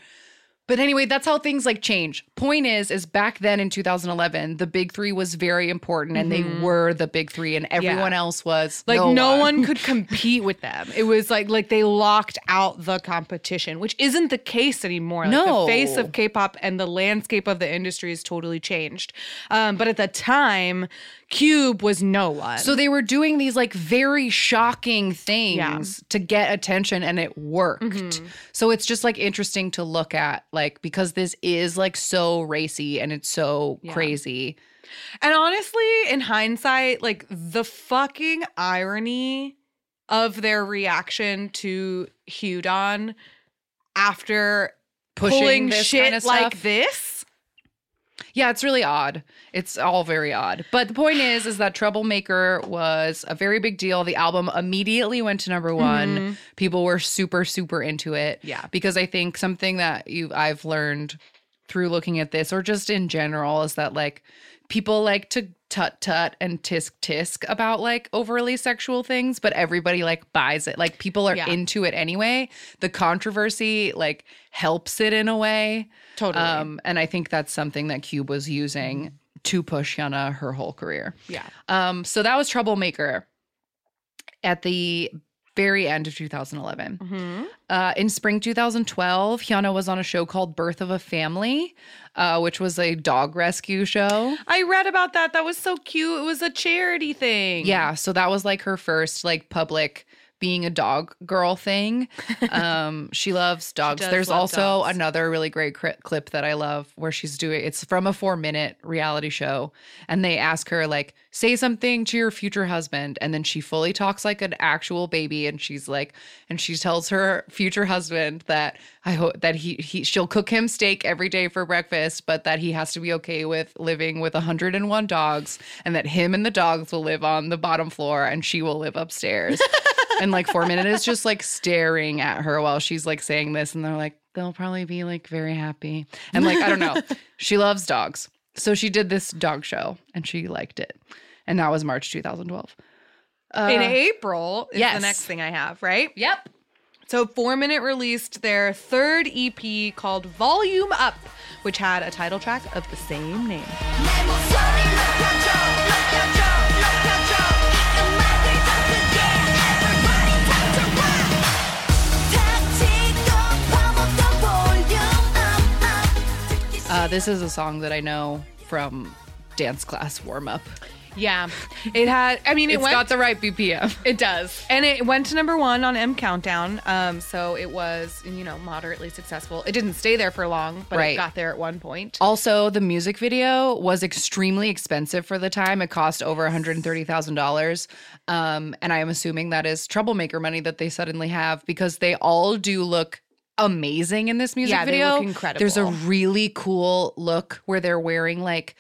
But anyway, that's how things like change. Point is, is back then in 2011, the big three was very important, and they were the big three, and everyone else was Like no, no, one. could compete with them. It was like like they locked out the competition, which isn't the case anymore. Like No. the face of K-pop and the landscape of the industry has totally changed. Um, but at the time, Cube was no one. So they were doing these like very shocking things Yeah. Mm-hmm. to get attention and it worked. So it's just like interesting to look at like because this is like so racy and it's so Yeah. crazy. And honestly, in hindsight, like the fucking irony of their reaction to HyunDawn after Pushing pulling this shit kind of like this. Yeah, it's really odd. It's all very odd. But the point is is that Troublemaker was a very big deal. The album immediately went to number 1. Mm-hmm. People were super super into it. Yeah. Because I think something that you I've learned through looking at this or just in general is that like people like to tut tut and tisk tisk about like overly sexual things, but everybody like buys it. Like people are Yeah. into it anyway. The controversy like helps it in a way. Totally. Um, and I think that's something that Cube was using to push Hyuna her whole career. yeah. Um, so that was Troublemaker at the very end of 2011. Mm-hmm. Uh, in spring 2012, Hyuna was on a show called Birth of a Family, uh, which was a dog rescue show. I read about that. That was so cute. It was a charity thing. Yeah, so that was like her first like public being a dog girl thing. Um, she loves dogs. does There's love also dogs. another really great cri- clip that I love where she's doing. It's from a four minute reality show, and they ask her like, "Say something to your future husband," and then she fully talks like an actual baby, and she's like, and she tells her future husband that I hope that he he she'll cook him steak every day for breakfast, but that he has to be okay with living with 101 dogs, and that him and the dogs will live on the bottom floor, and she will live upstairs. and like four minute is just like staring at her while she's like saying this and they're like they'll probably be like very happy. And like i don't know. She loves dogs. So she did this dog show and she liked it. And that was march 2012 uh, In April is yes. the next thing I have, right? yep. So Four Minute released their third EP called Volume Up, which had a title track of the same name. Uh, this is a song that i know from dance class warm up Yeah, it had. I mean, it it's went. got the right bpm it does, and it went to number one on M Countdown. Um, so it was you know moderately successful. It didn't stay there for long, but Right. it got there at one point. Also, the music video was extremely expensive for the time. It cost over $130,000. Um, and I am assuming that is troublemaker money that they suddenly have because they all do look amazing in this music Yeah, they video. look incredible. There's a really cool look where they're wearing like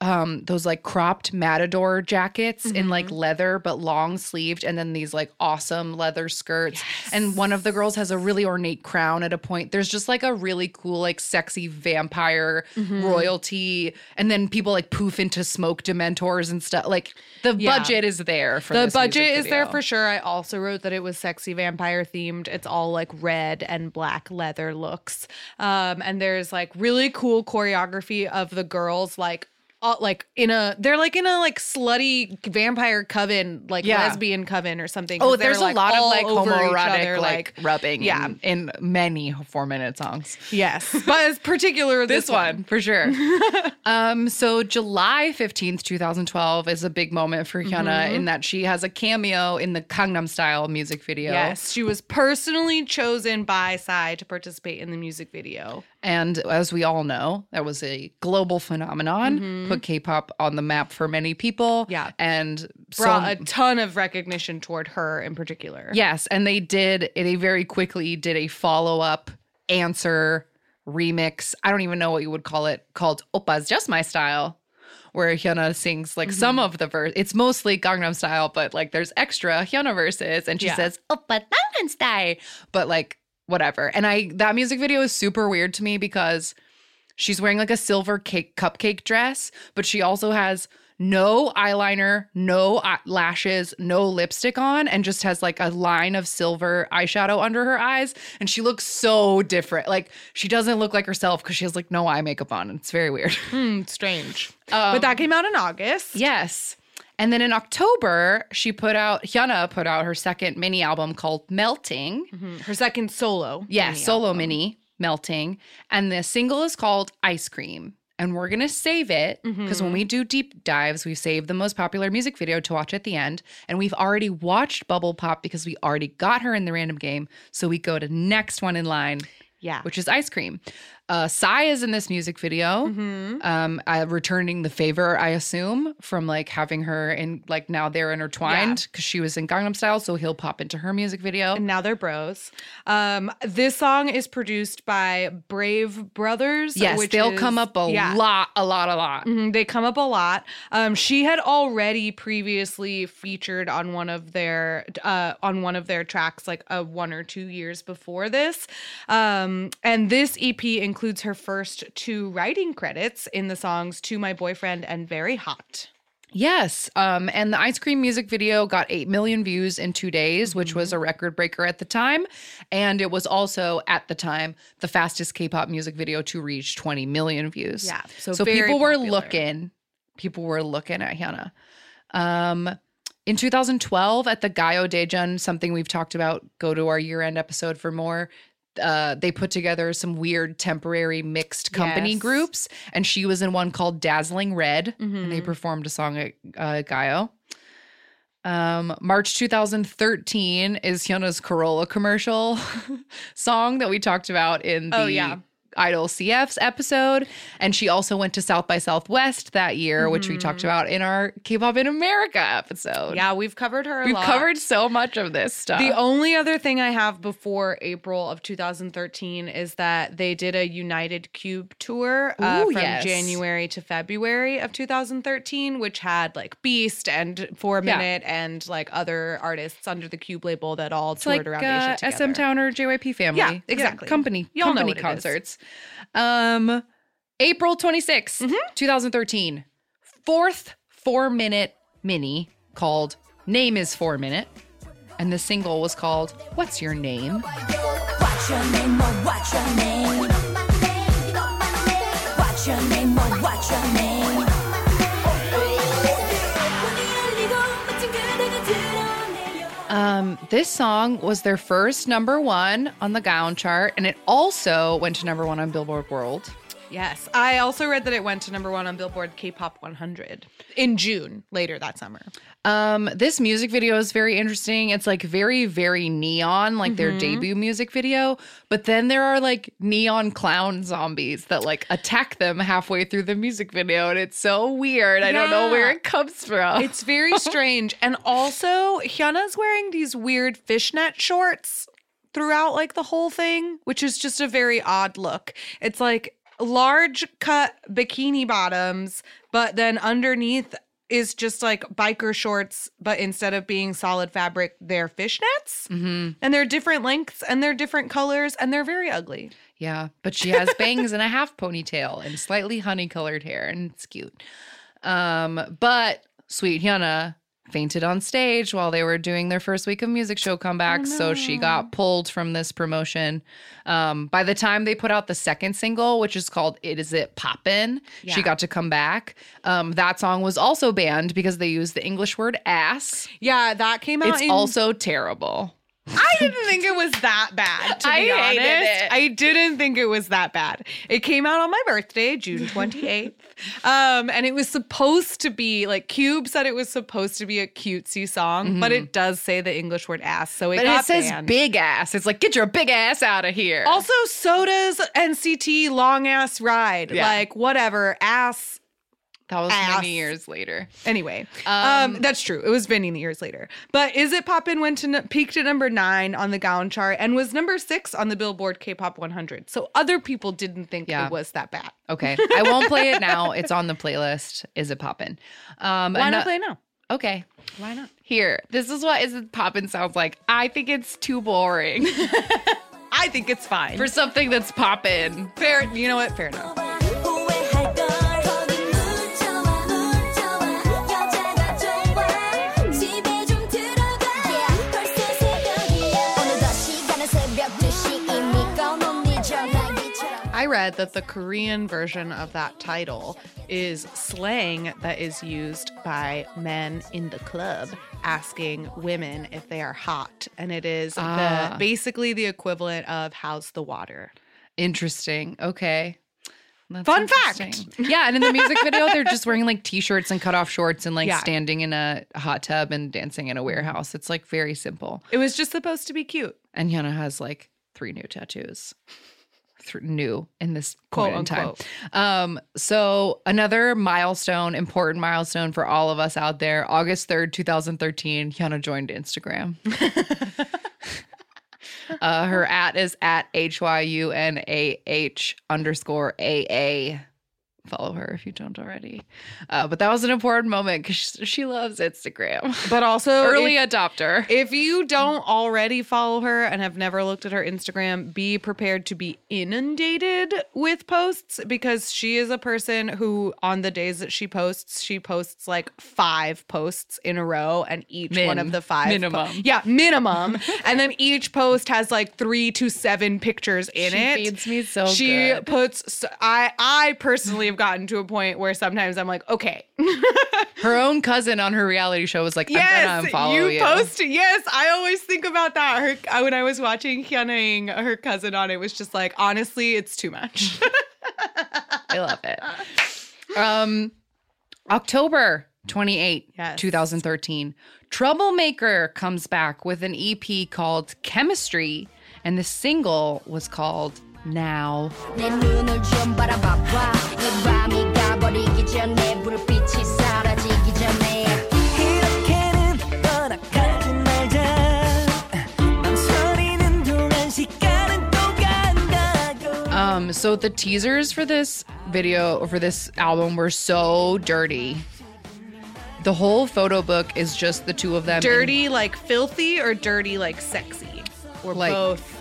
um those like cropped matador jackets in like Mm-hmm. leather but long sleeved and then these like awesome leather skirts and one of the girls has a really ornate crown at a point there's just like a really cool like sexy vampire Mm-hmm. royalty and then people like poof into smoke dementors and stuff like the Yeah. budget is there for the budget is there for sure. I also wrote that it was sexy vampire themed. It's all like red and black leather looks. Um, and there's like really cool choreography of the girls like uh, like in a they're like in a like slutty vampire coven like Yeah. lesbian coven or something Oh, there's a lot of like homoerotic other, like, rubbing yeah. in, in many four minute songs. yes but it's particular this, this one for sure. um, so July 15th, 2012 is a big moment for Hyuna Mm-hmm. in that she has a cameo in the Gangnam Style music video. Yes, she was personally chosen by Psy to participate in the music video. And as we all know, that was a global phenomenon, put K-pop on the map for many people. Mm-hmm. Yeah. And Brought so a ton of recognition toward her in particular. Yes, and they did they very quickly did a follow-up answer remix. I don't even know what you would call it, called Oppa's Just My Style, where Hyuna sings like Mm-hmm. some of the verse. It's mostly Gangnam Style, but like there's extra Hyuna verses and she Yeah. says Oppa Gangnam Style, but like whatever. And I that music video is super weird to me because she's wearing like a silver cake cupcake dress, but she also has no eyeliner, no lashes, no lipstick on, and just has like a line of silver eyeshadow under her eyes. And she looks so different. Like she doesn't look like herself because she has like no eye makeup on. It's very weird. Hmm, strange. but that came out in August. yes. And then in October, she put out, Hyuna put out her second mini album called Melting. Mhm. Her second solo. Yeah, mini solo album. mini, Melting. And the single is called Ice Cream. And we're going to save it because when we do deep dives, we save the most popular music video to watch at the end. And we've already watched Bubble Pop because we already got her in the random game. So we go to next one in line, Yeah. which is Ice Cream. Uh, Psy is in this music video, Mhm. um, uh, returning the favor, I assume, from like having her in like now they're intertwined because she was in Gangnam Style, so he'll pop into her music video. And now they're bros. Um, this song is produced by Brave Brothers. yes, which they'll is- come up a yeah. lot, a lot, a lot. Mhm, They come up a lot. Um, she had already previously featured on one of their uh, on one of their tracks, like a one or two years before this. Um, and this EP includes her first two writing credits in the songs "To My Boyfriend" and "Very Hot." Yes. Um, and the ice cream music video got 8 million views in two days, which was Mm-hmm. a record breaker at the time. And it was also, at the time, the fastest K pop music video to reach 20 million views. Yeah, so So, people were looking, people were looking at Hyuna. Um, in 2012, at the Gayo Daejun, something we've talked about, go to our year end episode for more. Uh, they put together some weird temporary mixed company Yes. groups, and she was in one called Dazzling Red, and they Mhm. performed a song at uh, Gayo. Um, March 2013 is Hyuna's Corolla commercial song that we talked about in the Oh, yeah. Idol CF's episode. And she also went to South by Southwest that year, which we talked about in our K-pop in America episode. Yeah, we've covered her. A We've lot. covered so much of this stuff. The only other thing I have before April of 2013 is that they did a United Cube tour uh, Ooh, from yes. January to February of 2013, which had like Beast and Four Yeah. Minute and like other artists under the Cube label that all it's toured like around uh, Asia SM together. Town or JYP family. Yeah, exactly. company, Y'all know company is. concerts. Um, April 26th, Mm-hmm. 2013. Fourth four minute mini called Name is Four Minute. And the single was called What's Your Name? What's your name? What's your name? Um, this song was their first number one on the Gaon chart, and it also went to number one on Billboard World. Yes. I also read that it went to number one on Billboard K pop 100 in June later that summer. Um, this music video is very interesting. It's like very, very neon, like their debut music video. But then there are like neon clown zombies that like attack them halfway through the music video, and it's so weird. I don't know where it comes from. It's very strange. And also, Hyuna's wearing these weird fishnet shorts throughout like the whole thing, which is just a very odd look. It's like large cut bikini bottoms, but then underneath is just like biker shorts, but instead of being solid fabric, they're fishnets. Mhm. And they're different lengths and they're different colors and they're very ugly. Yeah, but she has bangs and a half ponytail and slightly honey colored hair, and it's cute. Um, but Sweet Hyuna fainted on stage while they were doing their first week of music show comeback, so she got pulled from this promotion. Um, by the time they put out the second single, which is called "It Is It Poppin'," she got to come back. Um, that song was also banned because they used the English word "ass." Yeah, that came out It's in also terrible. I didn't think it was that bad, to I be honest. it. I didn't think it was that bad. It came out on my birthday, June 28th. um, and it was supposed to be like Cube said it was supposed to be a cutesy song, but it does say the English word ass. So it But got it says banned. big ass. It's like, get your big ass out of here. Also, Soda's NCT long ass ride. Yeah. Like, whatever. Ass. That was ass. many years later. Anyway, um, Um, that's true. It was many years later. But Is It Poppin' went to n- peaked at number nine on the Gaon chart and was number six on the Billboard K-pop 100. So other people didn't think Yeah. it was that bad. Okay. I won't play it now. It's on the playlist. Is it poppin'? Um Why not play now? Okay. Why not? Here. This is what is it poppin' sounds like. I think it's too boring I think it's fine. for something that's poppin'. fair, you know what? Fair enough. Read that the Korean version of that title is slang that is used by men in the club asking women if they are hot. And it is Ah. the basically the equivalent of how's the water. Interesting. Okay. That's Fun fact. Yeah, and in the music video, they're just wearing like t-shirts and cut off shorts and like Yeah. standing in a hot tub and dancing in a warehouse. It's like very simple. It was just supposed to be cute. And Hyuna has like three new tattoos. Th- new in this Quote, point in time. unquote. Um, so another milestone, important milestone for all of us out there. August 3rd, 2013, Hyuna joined Instagram. uh, her at is at H Y U N A H underscore A A. Follow her if you don't already. Uh, but that was an important moment because she, loves Instagram. But also Early if- adopter. If you don't already follow her and have never looked at her Instagram, be prepared to be inundated with posts because she is a person who, on the days that she posts, she posts like five posts in a row, and each one of the five po- Minimum. yeah, minimum. and then each post has like three to seven pictures in She it. feeds me so she good. puts. I personally have gotten to a point where sometimes I'm like, okay, Her own cousin on her reality show was like, I'm gonna unfollow you, you. posted. Yes, I always think about that. Her when I was watching Hyunning, her cousin on it was just like, honestly, it's too much. I love it. Um, October 28, Yes. 2013. Troublemaker comes back with an EP called Chemistry, and the single was called now. Um, so the teasers for this video for this album were so dirty. The whole photo book is just the two of them. Dirty in- like filthy or dirty like sexy? Or like, both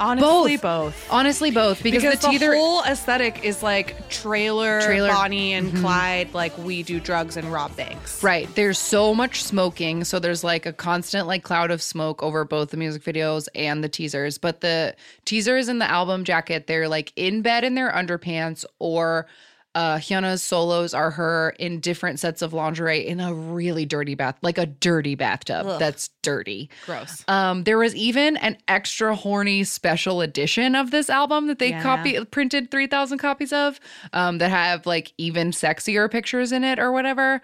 Honestly, both. Honestly, both because, Because, the the, teaser. whole aesthetic is like trailer, Trailer- Bonnie and mm-hmm. Clyde, like we do drugs and rob banks. Right. There's so much smoking. So there's like a constant like cloud of smoke over both the music videos and the teasers. But the teasers and the album jacket, they're like in bed in their underpants or uh Hyuna's solos are her in different sets of lingerie in a really dirty bath, like a dirty bathtub that's dirty. Gross. Um, there was even an extra horny special edition of this album that they Yeah. copy printed three thousand copies of, um, that have like even sexier pictures in it or whatever.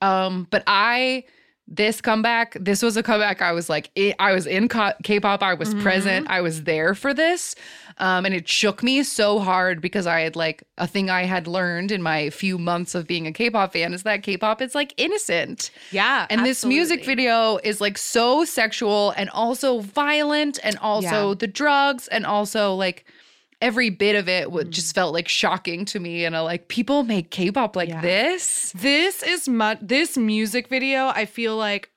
Um, but I this comeback, this was a comeback. I was like, it, I was in K-pop. I was present. I was there for this, um, and it shook me so hard because I had like a thing I had learned in my few months of being a K-pop fan is that K-pop is like innocent. Yeah. And this music video is like so sexual and also violent and also Yeah. the drugs and also like every bit of it Mm. would just felt like shocking to me and I like people make K-pop like Yeah. this. This is much this music video, I feel like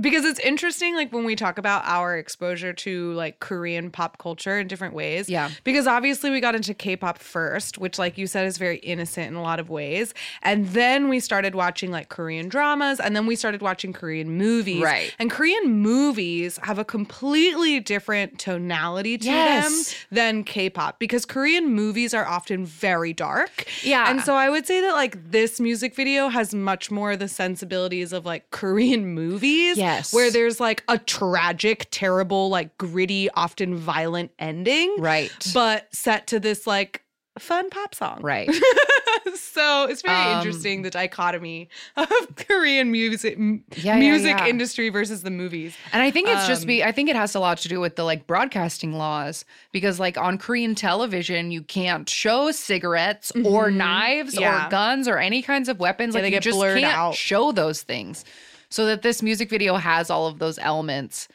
because it's interesting like when we talk about our exposure to like Korean pop culture in different ways. Yeah. Because obviously we got into K-pop first, which like you said is very innocent in a lot of ways. And then we started watching like Korean dramas and then we started watching Korean movies. Right. And Korean movies have a completely different tonality to Yes. them than K-pop because Korean movies are often very dark. Yeah. And so I would say that like this music video has much more the sensibilities of like Korean movies. Yes. Where there's like a tragic, terrible, like gritty, often violent ending. Right. But set to this like fun pop song. Right. so it's very Um, interesting the dichotomy of Korean music Yeah, yeah, music yeah. industry versus the movies. And I think it's just Um, be I think it has a lot to do with the like broadcasting laws because like on Korean television you can't show cigarettes or knives Mm-hmm. Yeah. or guns or any kinds of weapons Yeah, like they you get just blurred can't out. show those things. So that this music video has all of those elements.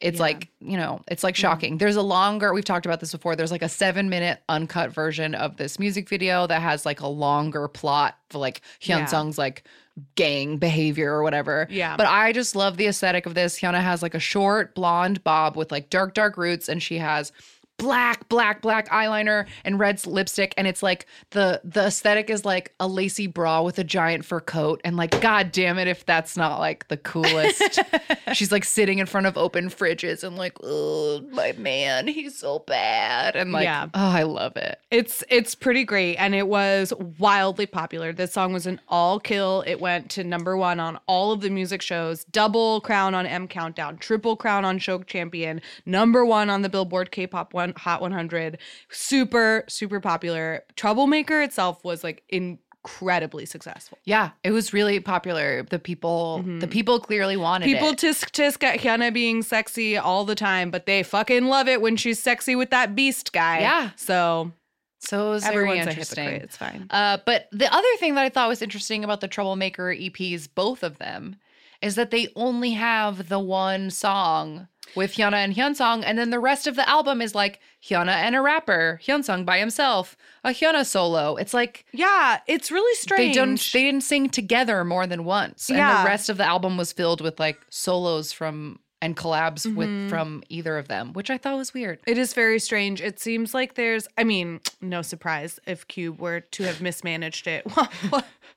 It's Yeah. Like, you know, it's like shocking. There's a longer, we've talked about this before. There's like a seven minute uncut version of this music video that has like a longer plot for like Hyun Yeah. Sung's like gang behavior or whatever. Yeah. But I just love the aesthetic of this. Hyuna has like a short blonde bob with like dark, dark roots, and she has black, black, black eyeliner and red lipstick, and it's like the the aesthetic is like a lacy bra with a giant fur coat, and like, god damn it, if that's not like the coolest. She's like sitting in front of open fridges and like, oh my man, he's so bad, and like, Yeah. oh, I love it. It's it's pretty great and it was wildly popular. This song was an all kill. It went to number 1 on all of the music shows, double crown on M Countdown, triple crown on Show Champion, number 1 on the Billboard K-pop one Hot 100. Super super popular. Troublemaker itself was like incredibly successful. Yeah, it was really popular. The people, the people clearly wanted People it. tisk tisk at Hyuna being sexy all the time, but they fucking love it when she's sexy with that beast guy. Yeah. So so it was everyone's a interesting. It's fine. Uh, but the other thing that I thought was interesting about the Troublemaker EPs, both of them, is that they only have the one song with Hyuna and Hyunsung, and then the rest of the album is like Hyuna and a rapper, Hyunsung by himself, a Hyuna solo. It's like Yeah, it's really strange. they don't they didn't sing together more than once, and Yeah. the rest of the album was filled with like solos from and collabs Mm-hmm. with from either of them, which I thought was weird. It is very strange. It seems like there's, I mean, no surprise if Cube were to have mismanaged it.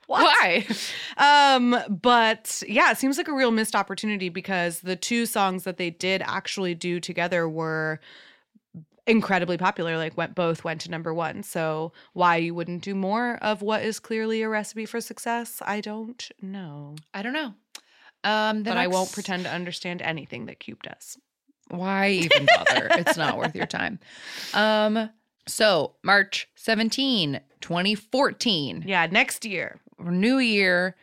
Why? Um, but yeah, it seems like a real missed opportunity because the two songs that they did actually do together were incredibly popular. Like went both went to number one. So why you wouldn't do more of what is clearly a recipe for success, I don't know. I don't know. Um, but I won't pretend to understand anything that Cube does. Why even bother? it's not worth your time. Um, so March 17, 2014, Yeah, next year. new year,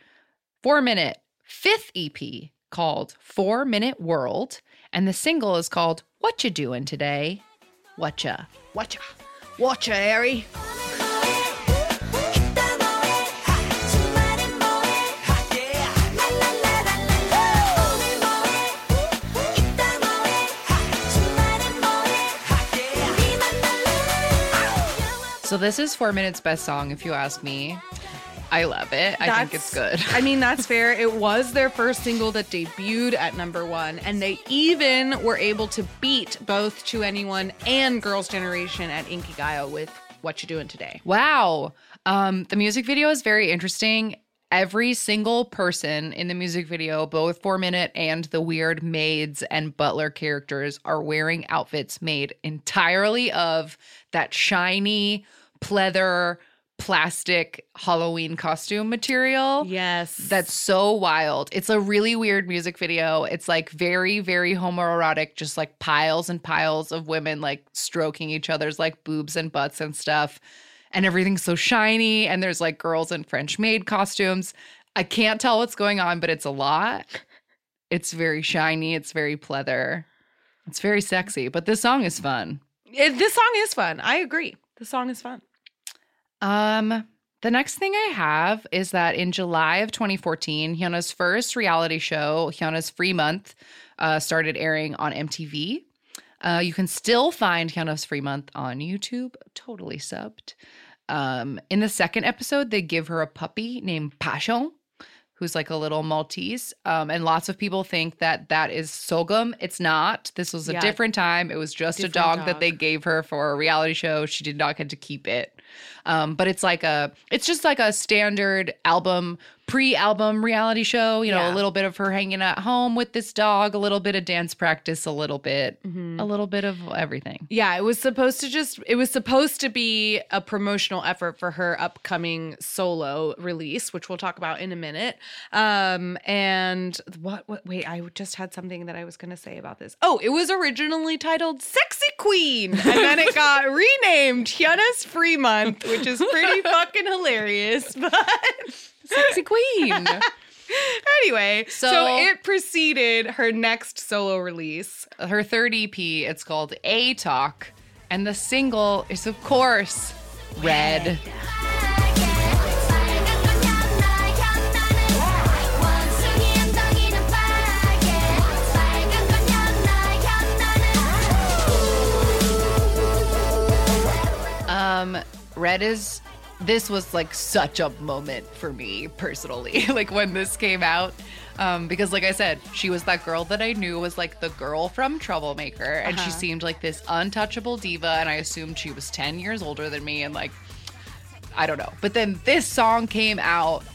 four minute, fifth EP called Four Minute World. And the single is called What You Doing Today? Whatcha? Watcha. Watcha, Harry. So this is Four Minutes Best Song, if you ask me. I love it. I think it's good. I mean, that's fair. It was their first single that debuted at number one, and they even were able to beat both 2NE1 and Girls' Generation at Inkigayo with What You Doing Today. Wow. Um, the music video is very interesting. Every single person in the music video, both four minute and the weird maids and butler characters, are wearing outfits made entirely of that shiny pleather plastic Halloween costume material. Yes. That's so wild. It's a really weird music video. It's like very, very homoerotic, just like piles and piles of women like stroking each other's like boobs and butts and stuff. And everything's so shiny. And there's like girls in French maid costumes. I can't tell what's going on, but it's a lot. It's very shiny. It's very pleather. It's very sexy, but this song is fun. It- this song is fun. I agree. The song is fun. Um, the next thing I have is that in July of 2014, Hyuna's first reality show, Hyuna's Free Month, uh, started airing on MTV. Uh, you can still find Hyuna's Free Month on YouTube, totally subbed. Um, in the second episode, they give her a puppy named Passion, who's like a little Maltese. Um, and lots of people think that that is Sogum. It's not. This was a Yeah. different time. It was just a dog, dog. that they gave her for a reality show. She did not get to keep it. Um, but it's like a, it's just like a standard album, pre-album reality show. You know, Yeah. a little bit of her hanging at home with this dog, a little bit of dance practice, a little bit, Mm-hmm. a little bit of everything. Yeah, it was supposed to just it was supposed to be a promotional effort for her upcoming solo release, which we'll talk about in a minute. Um and what what wait, I just had something that I was going to say about this. Oh, it was originally titled Sexy Queen and then it got renamed Hyuna's Free Month, which is pretty fucking hilarious. But Sexy queen. anyway, so, So- it preceded her next solo release. her third EP, it's called A Talk, and the single is, of course, Red. Um, Red is this was like such a moment for me personally, like when this came out. Um, because like I said, she was that girl that I knew was like the girl from Troublemaker, and she seemed like this untouchable diva, and I assumed she was 10 years older than me, and like I don't know. But then this song came out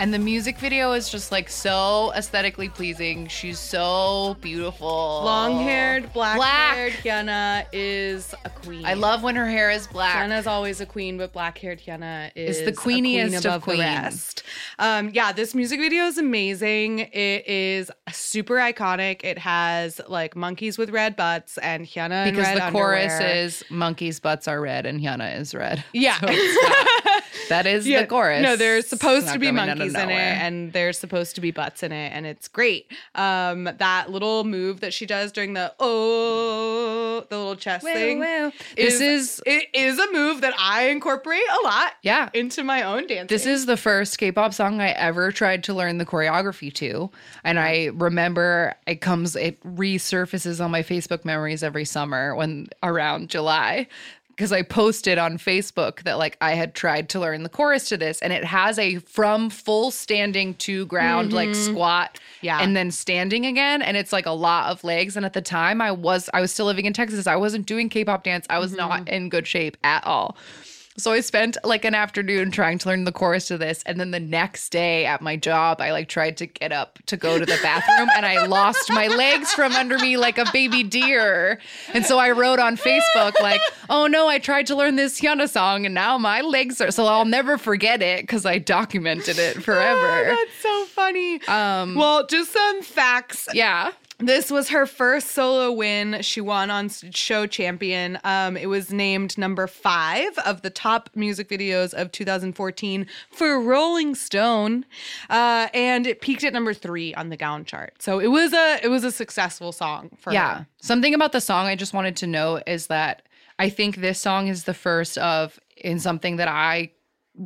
and the music video is just like so aesthetically pleasing. She's so beautiful. Long haired, black haired Hyuna is a queen. I love when her hair is black. Hyuna's always a queen, but black haired Hyuna is the a queen queeniest of above the queens. rest. Um, yeah, this music video is amazing. It is super iconic. It has like monkeys with red butts and Hyuna in because the chorus underwear. is monkeys' butts are red and Hyuna is red. Yeah. So it's that is the chorus. No, they're supposed to be coming monkeys in it, and there's supposed to be butts in it, and it's great. Um, that little move that she does during the oh, the little chest thing. This is it is a move that I incorporate a lot yeah. into my own dance. This is the first K-pop song I ever tried to learn the choreography to, and I remember it comes, it resurfaces on my Facebook memories every summer when around July, because I posted on Facebook that like I had tried to learn the chorus to this, and it has a from full standing to ground like mm-hmm. squat, Yeah. and then standing again, and it's like a lot of legs. And at the time, I was I was still living in Texas. I wasn't doing K-pop dance. I was not mm-hmm. in good shape at all. So I spent like an afternoon trying to learn the chorus to this. And then the next day at my job, I like tried to get up to go to the bathroom and I lost my legs from under me like a baby deer. And so I wrote on Facebook, like, oh no, I tried to learn this Hyuna song and now my legs are. So I'll never forget it because I documented it Oh, forever. that's so funny. Um, well, just some facts. yeah. This was her first solo win. She won on Show Champion. Um, it was named number five of the top music videos of 2014 for Rolling Stone, uh, and it peaked at number three on the Gaon chart. So it was a it was a successful song for Yeah. her. Something about the song I just wanted to note is that I think this song is the first of in something that I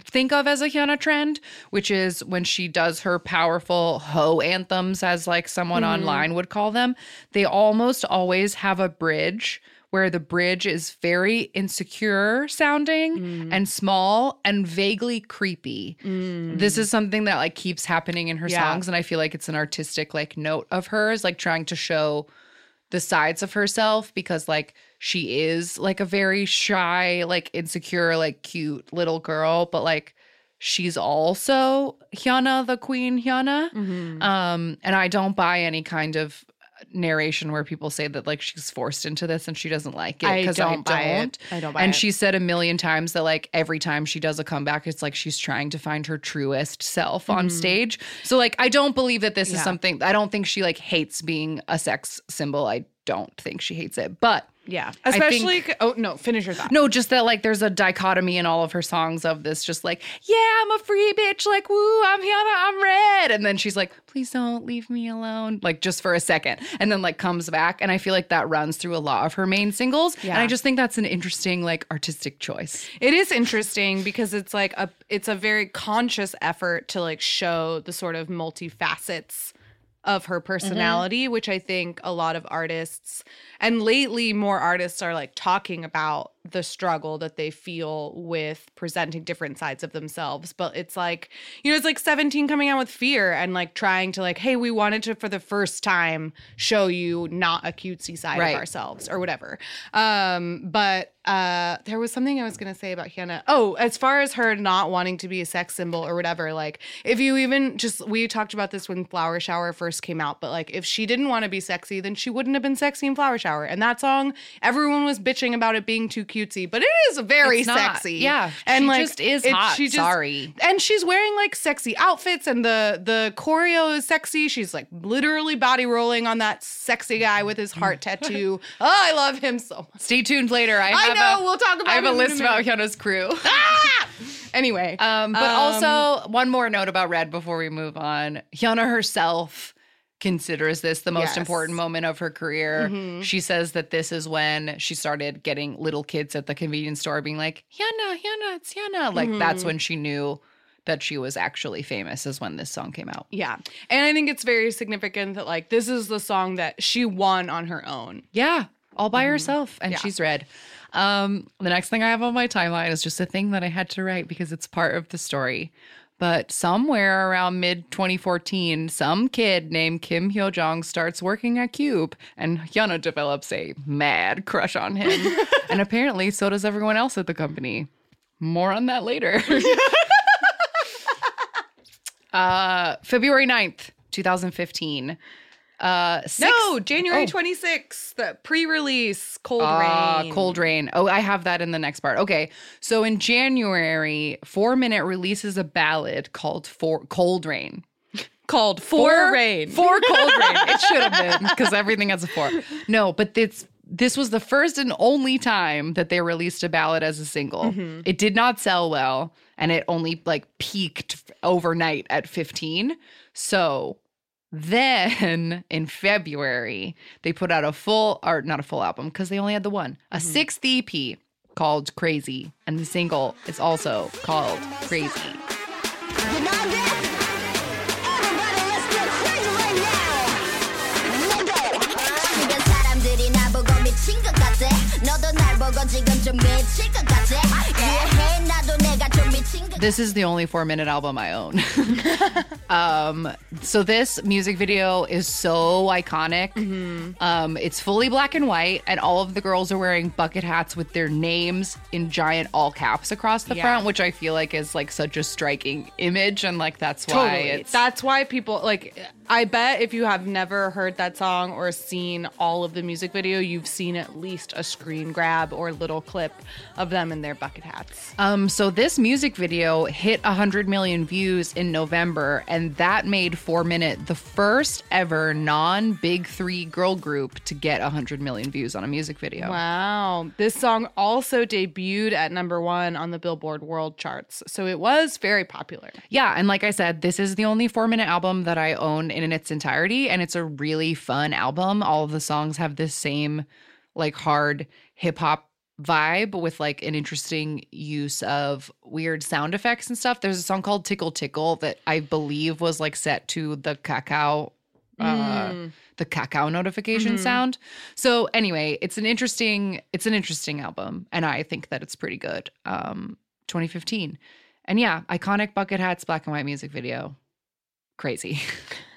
think of as a Hyuna trend, which is when she does her powerful ho anthems, as like someone hmm. online would call them. They almost always have a bridge where the bridge is very insecure sounding hmm. and small and vaguely creepy. Hmm. This is something that like keeps happening in her Yeah. songs, and I feel like it's an artistic like note of hers, like trying to show the sides of herself because like she is like a very shy, like insecure, like cute little girl, but like she's also Hyuna, the queen Hyuna. Mm-hmm. Um, and I don't buy any kind of narration where people say that like she's forced into this and she doesn't like it because I because don't buy it. I don't buy and it. she said a million times that like every time she does a comeback, it's like she's trying to find her truest self on stage. So like I don't believe that this Mm-hmm. Yeah. is something I don't think she like hates being a sex symbol. I don't think she hates it. But Yeah, I think- especially. oh no, finish your thought. no, just that like there's a dichotomy in all of her songs of this just like, yeah, I'm a free bitch, like woo, I'm Hyuna, I'm red. And then she's like, please don't leave me alone. Like just for a second. And then like comes back. And I feel like that runs through a lot of her main singles. Yeah. And I just think that's an interesting, like artistic choice. It is interesting because it's like a it's a very conscious effort to like show the sort of multifacets of her mm-hmm. personality, which I think a lot of artists and lately more artists are like talking about the struggle that they feel with presenting different sides of themselves. But it's like, you know, it's like 17 coming out with fear and like trying to like, hey, we wanted to for the first time show you not a cutesy side Right. of ourselves or whatever. Um, but uh there was something I was gonna say about Hannah. Oh, as far as her not wanting to be a sex symbol or whatever, like if you even just we talked about this when Flower Shower first came out, but like if she didn't want to be sexy, then she wouldn't have been sexy in Flower Shower. And that song, everyone was bitching about it being too cutesy, but it is very sexy. Yeah, and she like just is it- hot. Sorry. and she's wearing like sexy outfits and the the choreo is sexy she's like literally body rolling on that sexy guy with his heart tattoo oh i love him so much Stay tuned later. I, I know, A, we'll talk about it. I have a him in a list about. Hyuna's crew. ah! anyway Um, but also one more note about Red before we move on. Hyuna herself considers this the most Yes. Mm-hmm. important moment of her career. She says that this is when she started getting little kids at the convenience store being like, Hyuna, Hyuna, it's Hyuna. Like that's Mm-hmm. when she knew that she was actually famous is when this song came out. yeah and i think it's very significant that like this is the song that she won on her own Yeah. all by herself, and Yeah. she's red. Um, the next thing I have on my timeline is just a thing that I had to write because it's part of the story. But somewhere around mid 2014, some kid named Kim Hyo Jong starts working at Cube, and Hyuna develops a mad crush on him. and apparently, so does everyone else at the company. More on that later. uh, February 9th, 2015. Uh, six- No, January Oh. 26th, the pre-release Cold Ah, Rain. Cold Rain. Oh, I have that in the next part. Okay. So in January, Four Minute releases a ballad called For Cold Rain. called For Rain. For Cold Rain. It should have been because everything has a four. No, but this this was the first and only time that they released a ballad as a single. Mm-hmm. It did not sell well, and it only like peaked overnight at 15. So then in February, they put out a full, or not a full album because they only had the one, a Mm-hmm. sixth EP called Crazy. And the single is also called Crazy. This is the only four minute album I own. um, so this music video is so iconic. Mm-hmm. Um, it's fully black and white, and all of the girls are wearing bucket hats with their names in giant all caps across the yeah. front, which I feel like is like such a striking image, and like that's why totally. it's that's why people like I bet if you have never heard that song or seen all of the music video, you've seen at least a screen grab or little clip of them in their bucket hats. Um, so this music video hit 100 million views in November, and that made Four Minute the first ever non Big Three girl group to get 100 million views on a music video. Wow. This song also debuted at number one on the Billboard World Charts. So it was very popular. Yeah, and like I said, this is the only four minute album that I own in its entirety, and it's a really fun album. All of the songs have this same like hard hip hop vibe with like an interesting use of weird sound effects and stuff. There's a song called Tickle Tickle that I believe was like set to the Kakao uh the Kakao notification sound. So anyway, it's an interesting it's an interesting album and I think that it's pretty good. Um 2015. And yeah, iconic bucket hats black and white music video. Crazy.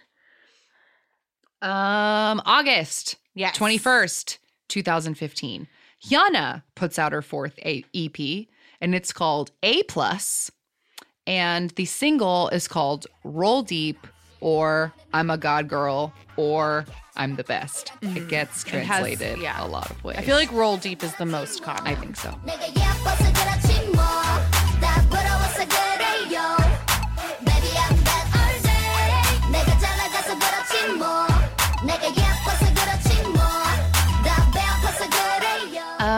um August Yes. 21st, 2015. Hyuna puts out her fourth A- EP and it's called A Plus. And the single is called Roll Deep or I'm a God Girl or I'm the Best. It gets Mm-hmm. It has- translated yeah. a lot of ways. I feel like Roll Deep is the most common. I think so.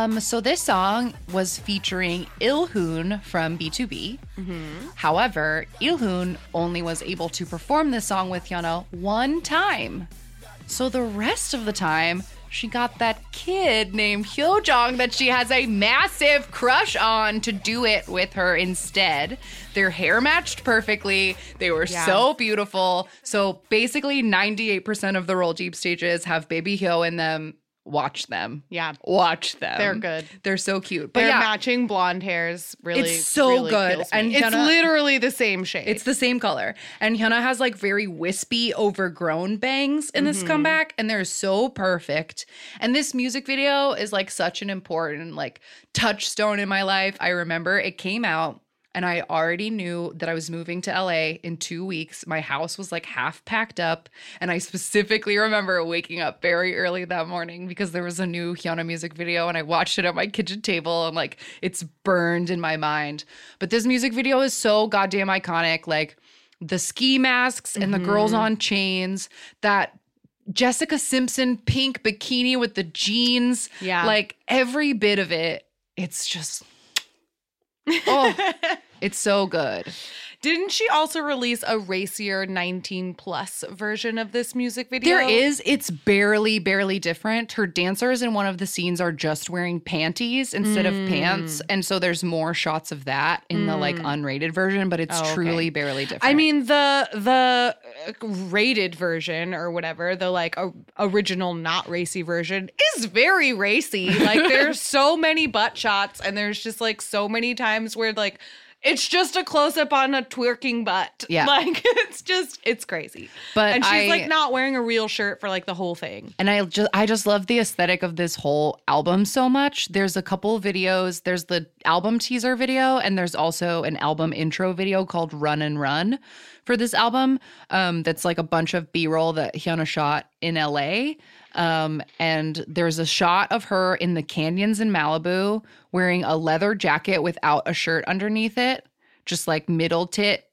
Um, so this song was featuring Ilhoon from BTOB. However, Ilhoon only was able to perform this song with Hyuna one time. So the rest of the time, she got that kid named Hyojong that she has a massive crush on to do it with her instead. Their hair matched perfectly. They were Yeah. so beautiful. So basically, 98% of the Roll Deep stages have Baby Hyo in them. Watch them. Yeah. Watch them. They're good. They're so cute. But Their yeah, matching blonde hairs really It's so really good. And it's Hyuna- literally the same shade. it's the same color. And Hyuna has like very wispy, overgrown bangs in Mm-hmm. this comeback, and they're so perfect. And this music video is like such an important like touchstone in my life. I remember it came out. And I already knew that I was moving to LA in two weeks. My house was like half packed up. And I specifically remember waking up very early that morning because there was a new Hyuna music video and I watched it at my kitchen table and like it's burned in my mind. But this music video is so goddamn iconic. Like the ski masks and the girls Mm-hmm. on chains, that Jessica Simpson pink bikini with the jeans. Yeah. Like every bit of it, it's just oh, it's so good. Didn't she also release a racier 19 plus version of this music video? There is, it's barely, barely different. Her dancers in one of the scenes are just wearing panties instead of pants. Mm. And so there's more shots of that in the like unrated version, but it's Oh, okay. truly barely different. I mean the the uh, rated version or whatever, the like o- original not racy version is very racy. Like there's so many butt shots and there's just like so many times where like it's just a close up on a twerking butt. Yeah. Like it's just it's crazy. But and she's I- like not wearing a real shirt for like the whole thing. And I just I just love the aesthetic of this whole album so much. There's a couple of videos. There's the album teaser video, and there's also an album intro video called Run and Run for this album. Um, that's like a bunch of B-roll that Hyuna shot in LA. Um, and there's a shot of her in the canyons in Malibu wearing a leather jacket without a shirt underneath it, just like middle tit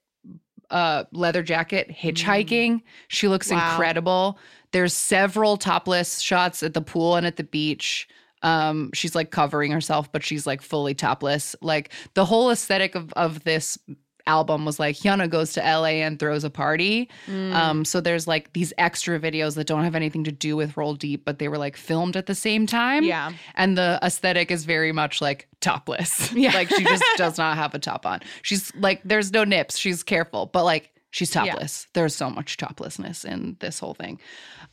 uh leather jacket hitchhiking. She looks Wow. incredible. There's several topless shots at the pool and at the beach. Um she's like covering herself but she's like fully topless. Like the whole aesthetic of of this album was like Hyuna goes to LA and throws a party. Um so there's like these extra videos that don't have anything to do with Roll Deep but they were like filmed at the same time. Yeah. And the aesthetic is very much like topless. Yeah. like she just does not have a top on. She's like, there's no nips. She's careful, but like she's Yeah. topless. There's so much toplessness in this whole thing.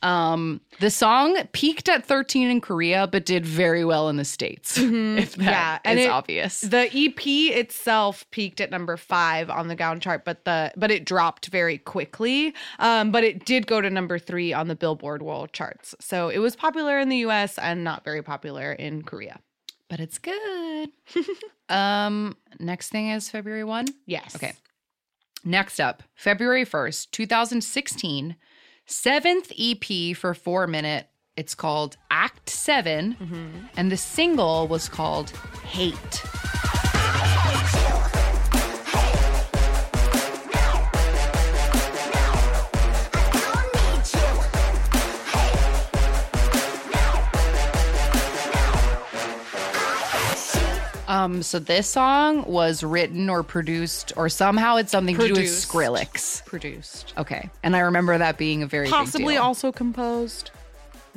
Um, the song peaked at 13 in Korea, but did very well in the States. If that Mm-hmm. Yeah, and is it- obvious. The EP itself peaked at number five on the Gaon chart, but the but it dropped very quickly. Um, but it did go to number three on the Billboard World charts. So it was popular in the U.S. and not very popular in Korea. but it's good. um, next thing is February 1. Yes. Okay. Next up, February 1st, 2016, seventh EP for four minute. It's called Act 7, mm-hmm. and the single was called Hate. Um, so this song was written or produced, or somehow it's something to do with Produced. Skrillex. Produced. Okay, and I remember that being a very Possibly big deal. also composed.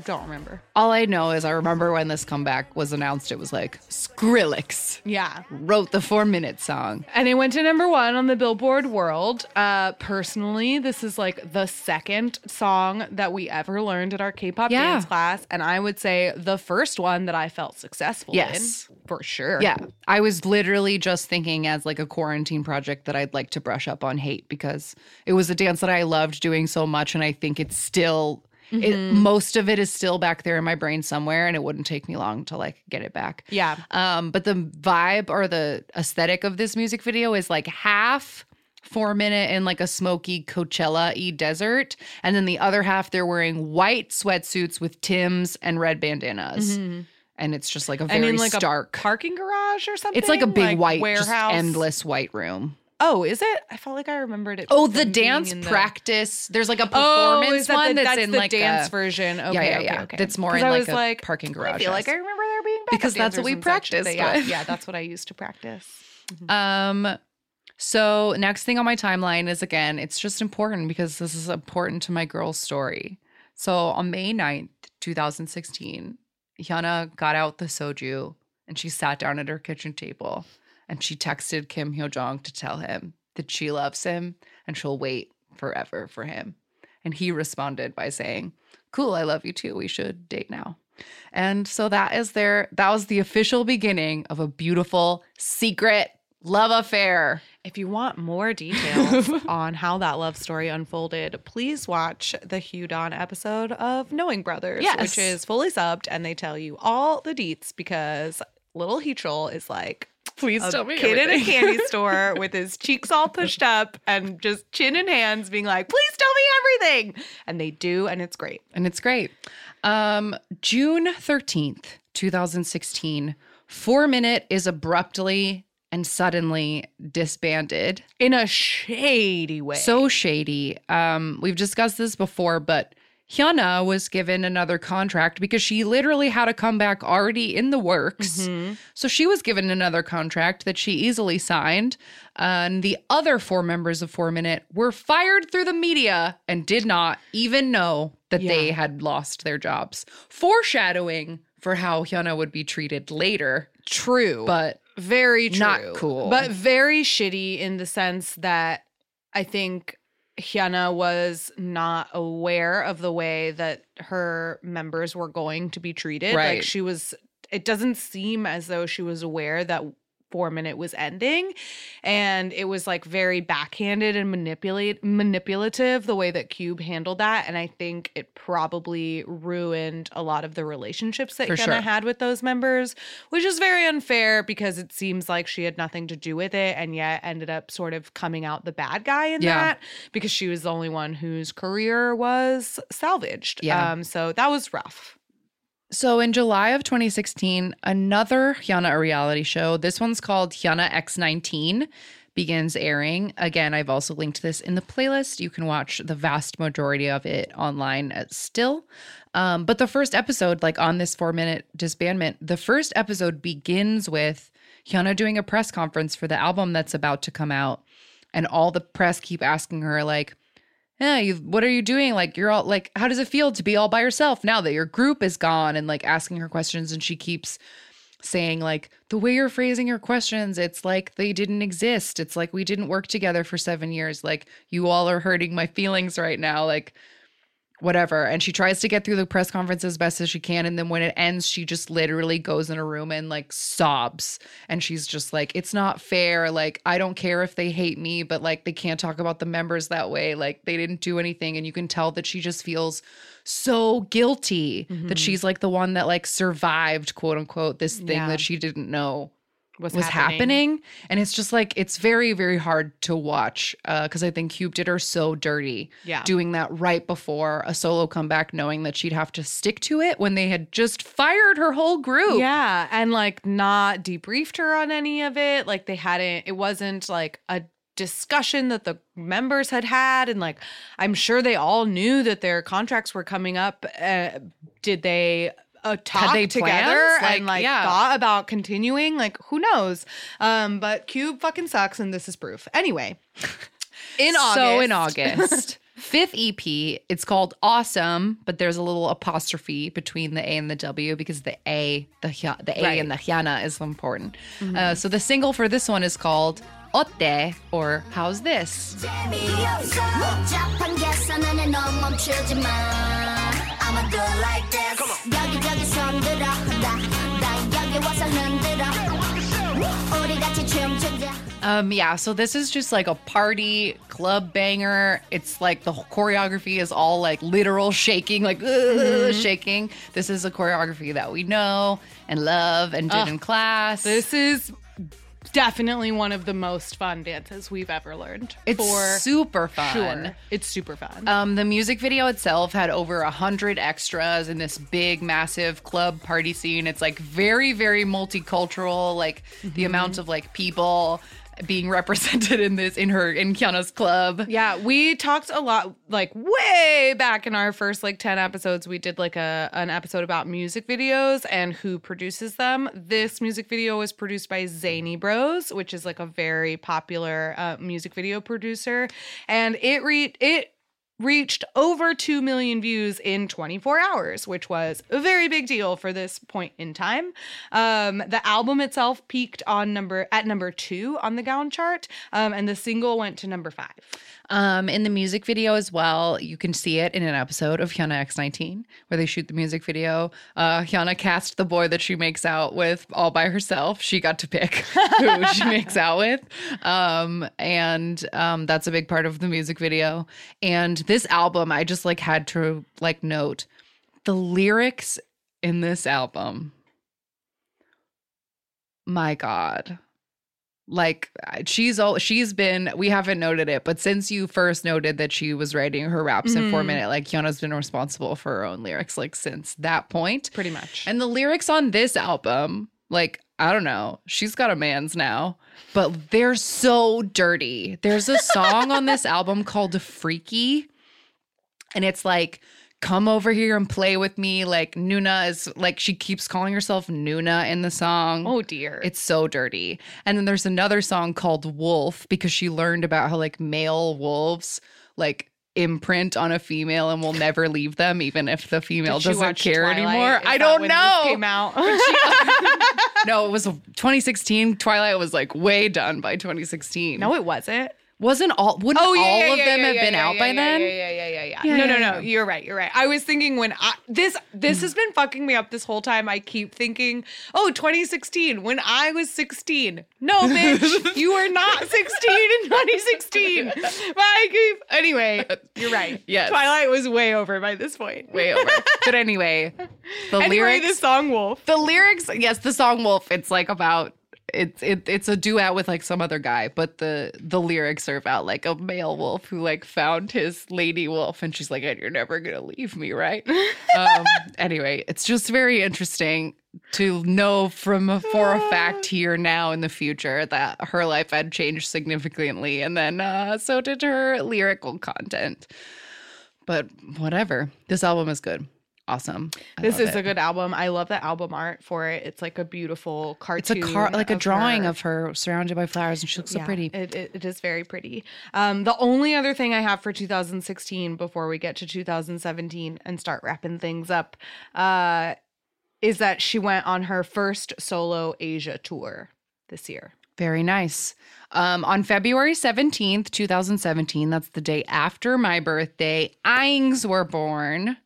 Don't remember. All I know is I remember when this comeback was announced, it was like Skrillex Yeah. wrote the four minute song. And it went to number one on the Billboard World. Uh, personally, this is like the second song that we ever learned at our K-pop Yeah. dance class, and I would say the first one that I felt successful Yes. in, for sure. Yeah, I was literally just thinking as like a quarantine project that I'd like to brush up on hate because it was a dance that I loved doing so much, and I think it's still. It, most of it is still back there in my brain somewhere, and it wouldn't take me long to like get it back. Yeah. Um, but the vibe or the aesthetic of this music video is like half four minute in like a smoky Coachella y desert. And then the other half, they're wearing white sweatsuits with Tim's and red bandanas. And it's just like a Mm-hmm. And very in like stark. a parking garage or something. it's like a big white, warehouse. just endless white room. Oh, is it? I felt like I remembered it. Oh, the dance the- practice. There's like a Oh, performance is that one the, that's, that's in the like dance a, version. Okay, yeah, okay, yeah. okay. That's more in like a like, parking garage. I feel like I remember there being Because that's what we practiced Yeah, yeah, that's what I used to practice. Um so next thing on my timeline is again, it's just important because this is important to my girl's story. So on May 9th, 2016, Hyuna got out the soju and she sat down at her kitchen table and she texted Kim Hyo Jong to tell him that she loves him and she'll wait forever for him. And he responded by saying, Cool, I love you too. We should date now. And so that is their that was the official beginning of a beautiful secret love affair. If you want more details on how that love story unfolded, please watch the HyunDawn episode of Knowing Brothers, Yes. which is fully subbed, and they tell you all the deets because little Heechul is like Please a kid in a candy store with his cheeks all pushed up and just chin in hands, being like, "Please tell me everything," and they do, and it's great. and it's great. Um, June 13th, 2016, Four Minute is abruptly and suddenly disbanded. In a shady way. So shady. Um, we've discussed this before, but Hyuna was given another contract because she literally had a comeback already in the works. Mm-hmm. So she was given another contract that she easily signed. And the other four members of Four Minute were fired through the media and did not even know that they had lost their jobs. Foreshadowing for how Hyuna would be treated later. True. But very true. Not cool. But very shitty in the sense that I think Hyuna was not aware of the way that her members were going to be treated. Right. Like she was it doesn't seem as though she was aware that four minute was ending and it was like very backhanded and manipulate manipulative the way that cube handled that and i think it probably ruined a lot of the relationships that For Hyuna sure. had with those members which is very unfair because it seems like she had nothing to do with it and yet ended up sort of coming out the bad guy in Yeah. that because she was the only one whose career was salvaged Yeah. um so that was rough So in July of 2016, another Hyuna reality show, this one's called Hyuna X19, begins airing. Again, I've also linked this in the playlist. You can watch the vast majority of it online uh, still. Um, but the first episode, like on this four minute disbandment, the first episode begins with Hyuna doing a press conference for the album that's about to come out. And all the press keep asking her, like, yeah, you, what are you doing? Like, you're all like, how does it feel to be all by yourself now that your group is gone? And like asking her questions. And she keeps saying, like, the way you're phrasing your questions, it's like they didn't exist. It's like we didn't work together for seven years. Like, you all are hurting my feelings right now. Like, whatever. And she tries to get through the press conference as best as she can. And then when it ends, she just literally goes in a room and like sobs. And she's just like, it's not fair. Like, I don't care if they hate me, but like, they can't talk about the members that way. Like, they didn't do anything. And you can tell that she just feels so guilty that mm-hmm. she's like the one that like survived, quote unquote, this thing Yeah. that she didn't know was, was happening. And it's just like, it's very, very hard to watch Uh, because I think Cube did her so dirty Yeah. doing that right before a solo comeback, knowing that she'd have to stick to it when they had just fired her whole group. Yeah, and like not debriefed her on any of it. Like they hadn't, it wasn't like a discussion that the members had had. And like, I'm sure they all knew that their contracts were coming up. Uh, did they? Uh, talk they together plans? And like yeah. thought about continuing like who knows um but cube fucking sucks and this is proof anyway in august So in August. Fifth EP, it's called Awesome, but there's a little apostrophe between the A and the W because the A, the the A Right. and the Hyuna is important. Uh, so the single for this one is called Otte or How's This? 재미없어 복잡한 계산은 너 멈추지 마 I'ma do it like this 여기저기 손들어 나, 나 여기 와서 흔들어 우리 같이 춤추자 Um, yeah, so this is just like a party club banger. It's like the whole choreography is all like literal shaking, like "Ugh," shaking. This is a choreography that we know and love and did Ugh. in class. This is definitely one of the most fun dances we've ever learned. it's for super fun. sure. It's super fun. Um, the music video itself had over a hundred extras in this big, massive club party scene. It's like very, very multicultural. Like the amount of like people being represented in this in her in Hyuna's club. yeah, we talked a lot like way back in our first like 10 episodes we did like a an episode about music videos and who produces them. This music video was produced by Zany Bros, which is like a very popular uh, music video producer and it re- it reached over 2 million views in 24 hours, which was a very big deal for this point in time. Um, the album itself peaked on number at number 2 on the Gaon chart, um, and the single went to number 5. Um, in the music video as well, you can see it in an episode of Hyuna X19 where they shoot the music video. Uh, Hyuna cast the boy that she makes out with all by herself. She got to pick who she makes out with. Um, and um, that's a big part of the music video. And this album, I just like had to like note the lyrics in this album. My God like she's all she's been we haven't noted it but since you first noted that she was writing her raps in four Mhm. minute like Hyuna's been responsible for her own lyrics like since that point Pretty much. and the lyrics on this album like i don't know she's got a man's now but they're so dirty there's a song on this album called freaky and it's like come over here and play with me. Like Nuna is like she keeps calling herself Nuna in the song. Oh dear. It's so dirty. And then there's another song called Wolf because she learned about how like male wolves like imprint on a female and will never leave them even if the female Did doesn't care Twilight? anymore. Is I don't know. Came out. no, it was 2016. Twilight was like way done by 2016. no, it wasn't. Wasn't all wouldn't Oh yeah, all yeah, of yeah, them have been out by then? Yeah, yeah, yeah, yeah, yeah. No, no, no. You're right. You're right. I was thinking when I this this mm. has been fucking me up this whole time. I keep thinking, oh, 2016 when I was 16. No, bitch, you were not 16 in 2016. But I keep anyway. You're right. Yes. Twilight was way over by this point. Way over. but anyway, the Anyway, lyrics the song Wolf. the lyrics yes the song wolf it's like about it's it, it's a duet with like some other guy but the the lyrics are about like a male wolf who like found his lady wolf and she's like and you're never gonna leave me right? Um anyway it's just very interesting to know from a, for a fact here now in the future that her life had changed significantly and then uh so did her lyrical content. But whatever. This album is good awesome I This is it. a good album. I love the album art for it. It's like a beautiful cartoon. It's a car, like a drawing her. of her surrounded by flowers, and she looks so pretty. It, it, it is very pretty. Um, the only other thing I have for 2016 before we get to 2017 and start wrapping things up uh, is that she went on her first solo Asia tour this year. Very nice. Um, on February 17th, 2017, that's the day after my birthday, Ings were born.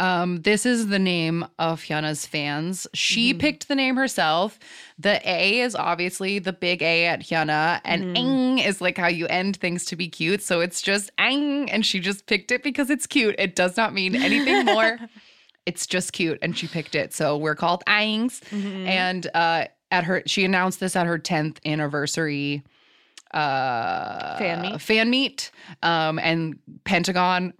Um, this is the name of Hyuna's fans. She picked the name herself. The A is obviously the big A at Hyuna, and Ing is like how you end things to be cute. So it's just Ing, and she just picked it because it's cute. It does not mean anything more. it's just cute, and she picked it. So we're called Ings. And uh, at her, she announced this at her 10th anniversary uh Fan meet? fan meet um and pentagon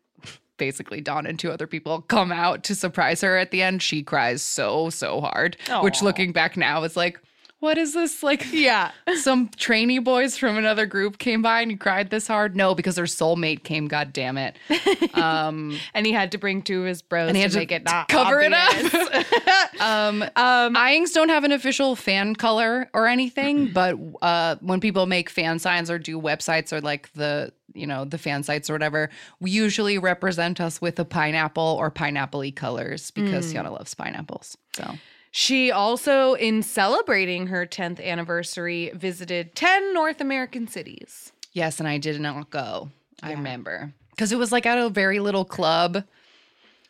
basically Dawn and two other people come out to surprise her at the end. She cries so, so hard. Which looking back now is like, what is this? Like Yeah. some trainee boys from another group came by and you cried this hard? No, because their soulmate came, god damn it. Um And he had to bring two of his bros And he had to to make it not cover it up. obvious. um um, Ings don't have an official fan color or anything, but uh, when people make fan signs or do websites or like the you know the fan sites or whatever, we usually represent us with a pineapple or pineapple-y colors because Hyuna loves pineapples. So She also, in celebrating her 10th anniversary, visited 10 North American cities. yes, and I did not go. I remember because it was like at a very little club.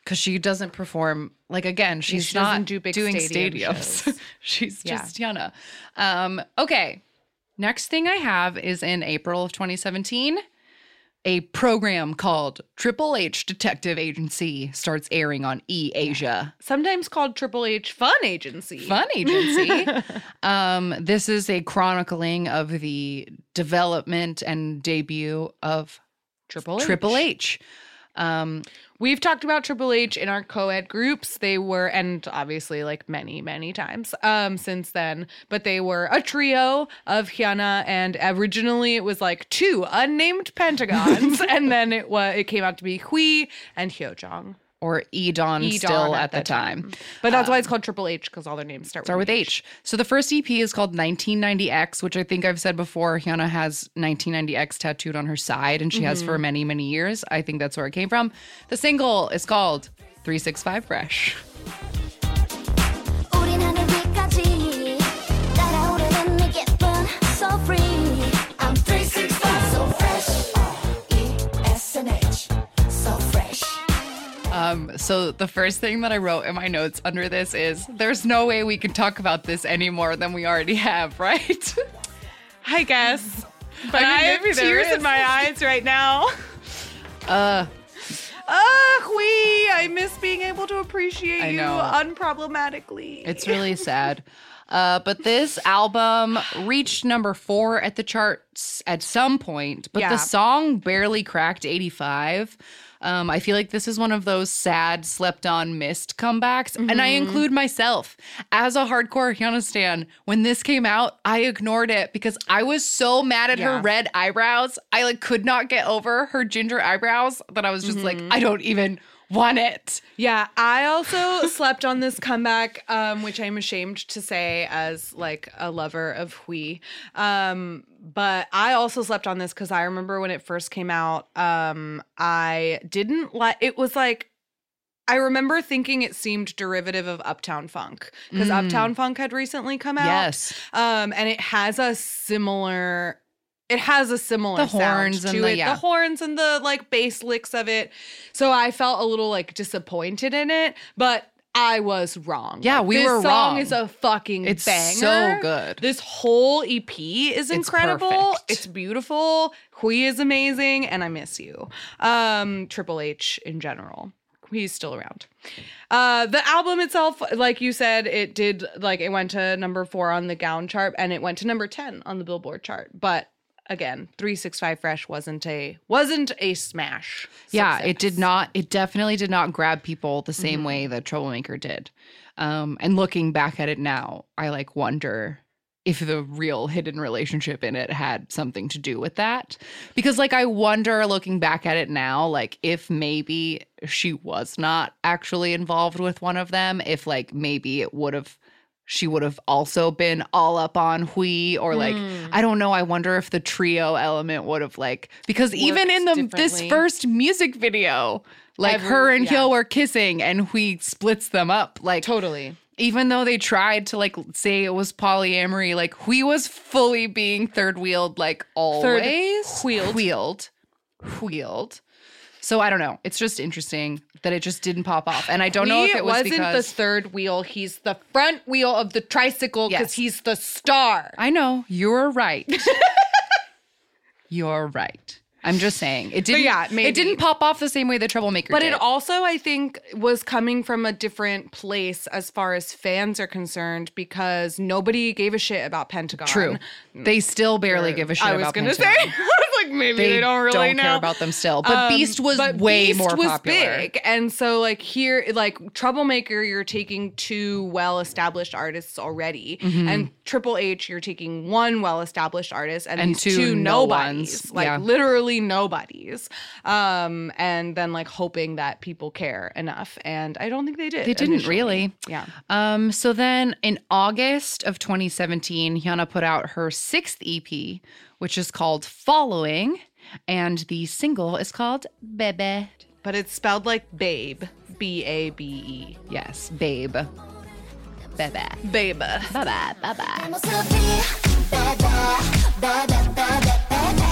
Because she doesn't perform like again, she's she doesn't do big doing stadium stadiums. she's Yeah. just Hyuna. Um, okay, next thing I have is in April of 2017. A program called Triple H Detective Agency starts airing on E Asia. Sometimes called Triple H Fun Agency. Fun agency. um, this is a chronicling of the development and debut of Triple H. Triple H. Um, We've talked about Triple H in our co-ed groups. They were, and obviously like many, many times um, since then, but they were a trio of Hyuna, and originally it was like two unnamed pentagons, and then it was it came out to be Hui and Hyojong. Or E'Dawn, E'Dawn still at, the time. But that's why um, it's called Triple H because all their names start, Start with H. So the first EP is called 1990X, which I think I've said before. Hyuna has 1990X tattooed on her side, and she has for mm-hmm. many, many years. I think that's where it came from. The single is called 365 Fresh. Um, so the first thing that I wrote in my notes under this is there's no way we can talk about this any more than we already have, right? I guess. But I I, mean, have maybe tears is. in my eyes right now. Uh Ah, Hui, I miss being able to appreciate I you know. unproblematically. It's really sad. Uh, but this album reached number four at the charts at some point, but Yeah. the song barely cracked 85. Um, I feel like this is one of those sad, slept on, missed comebacks. And Mm-hmm. I include myself as a hardcore Hyuna stan. When this came out, I ignored it because I was so mad at her red eyebrows. I like could not get over her ginger eyebrows that I was just like, Mm-hmm. I don't even won it. Yeah, I also slept on this comeback, um, which I'm ashamed to say as like a lover of Hui. Um, but I also slept on this because I remember when it first came out, um, I didn't like it was like I remember thinking it seemed derivative of Uptown Funk because Mm. Uptown Funk had recently come out. Yes. Um, and it has a similar it has a similar The sound horns to and the- it. yeah. The horns and the like bass licks of it. So I felt a little like disappointed in it, but I was wrong. Yeah, Like, we this were song wrong. is a fucking It's banger. so good. This whole EP is incredible. perfect. It's beautiful. Hui is amazing, and I miss you. Um, Triple H in general. He's still around. Uh, the album itself, like you said, it did like it went to number four on the Gaon chart, and it went to number ten on the Billboard chart. But again, three six five fresh wasn't a wasn't a smash. Yeah, it did not. It definitely did not grab people the Mm-hmm. same way that Troublemaker did. Um, and looking back at it now, I like wonder if the real hidden relationship in it had something to do with that. Because like I wonder looking back at it now, like if maybe she was not actually involved with one of them, if like maybe it would have she would have also been all up on Hui or like Hmm. I don't know. I wonder if the trio element would have like because even in the this first music video, like Every- her and yeah. Hyo were kissing and Hui splits them up. Like totally. even though they tried to like say it was polyamory, like Hui was fully being third wheeled like always. wheeled. Wheeled. Wheeled. So I don't know. It's just interesting that it just didn't pop off. And I don't know if it was wasn't because the third wheel. He's the front wheel of the tricycle because Yes. he's the star. I know you're right. you're right. I'm just saying it didn't. yeah, maybe. it didn't pop off the same way the troublemaker. Did. But did. it also, I think, was coming from a different place as far as fans are concerned because nobody gave a shit about Pentagon. true. They still barely give a shit about it. I was gonna Pentagon. say, I was like, maybe they, don't really know care about them still. But Um, Beast was but way Beast more was popular. big, and so like here, like Troublemaker, you're taking two well-established artists already, Mm-hmm. and Triple H, you're taking one well-established artist and, And two two no nobodies, ones. like Yeah. literally nobodies, um, and then like hoping that people care enough, and I don't think they did. They didn't initially. really. Yeah. Um, so then in August of 2017, Hyuna put out her sixth EP, which is called Following, and the single is called Bebe. But it's spelled like babe, B A B E. Yes, Babe. Bebe. Babe. Bye bye. Bye bye.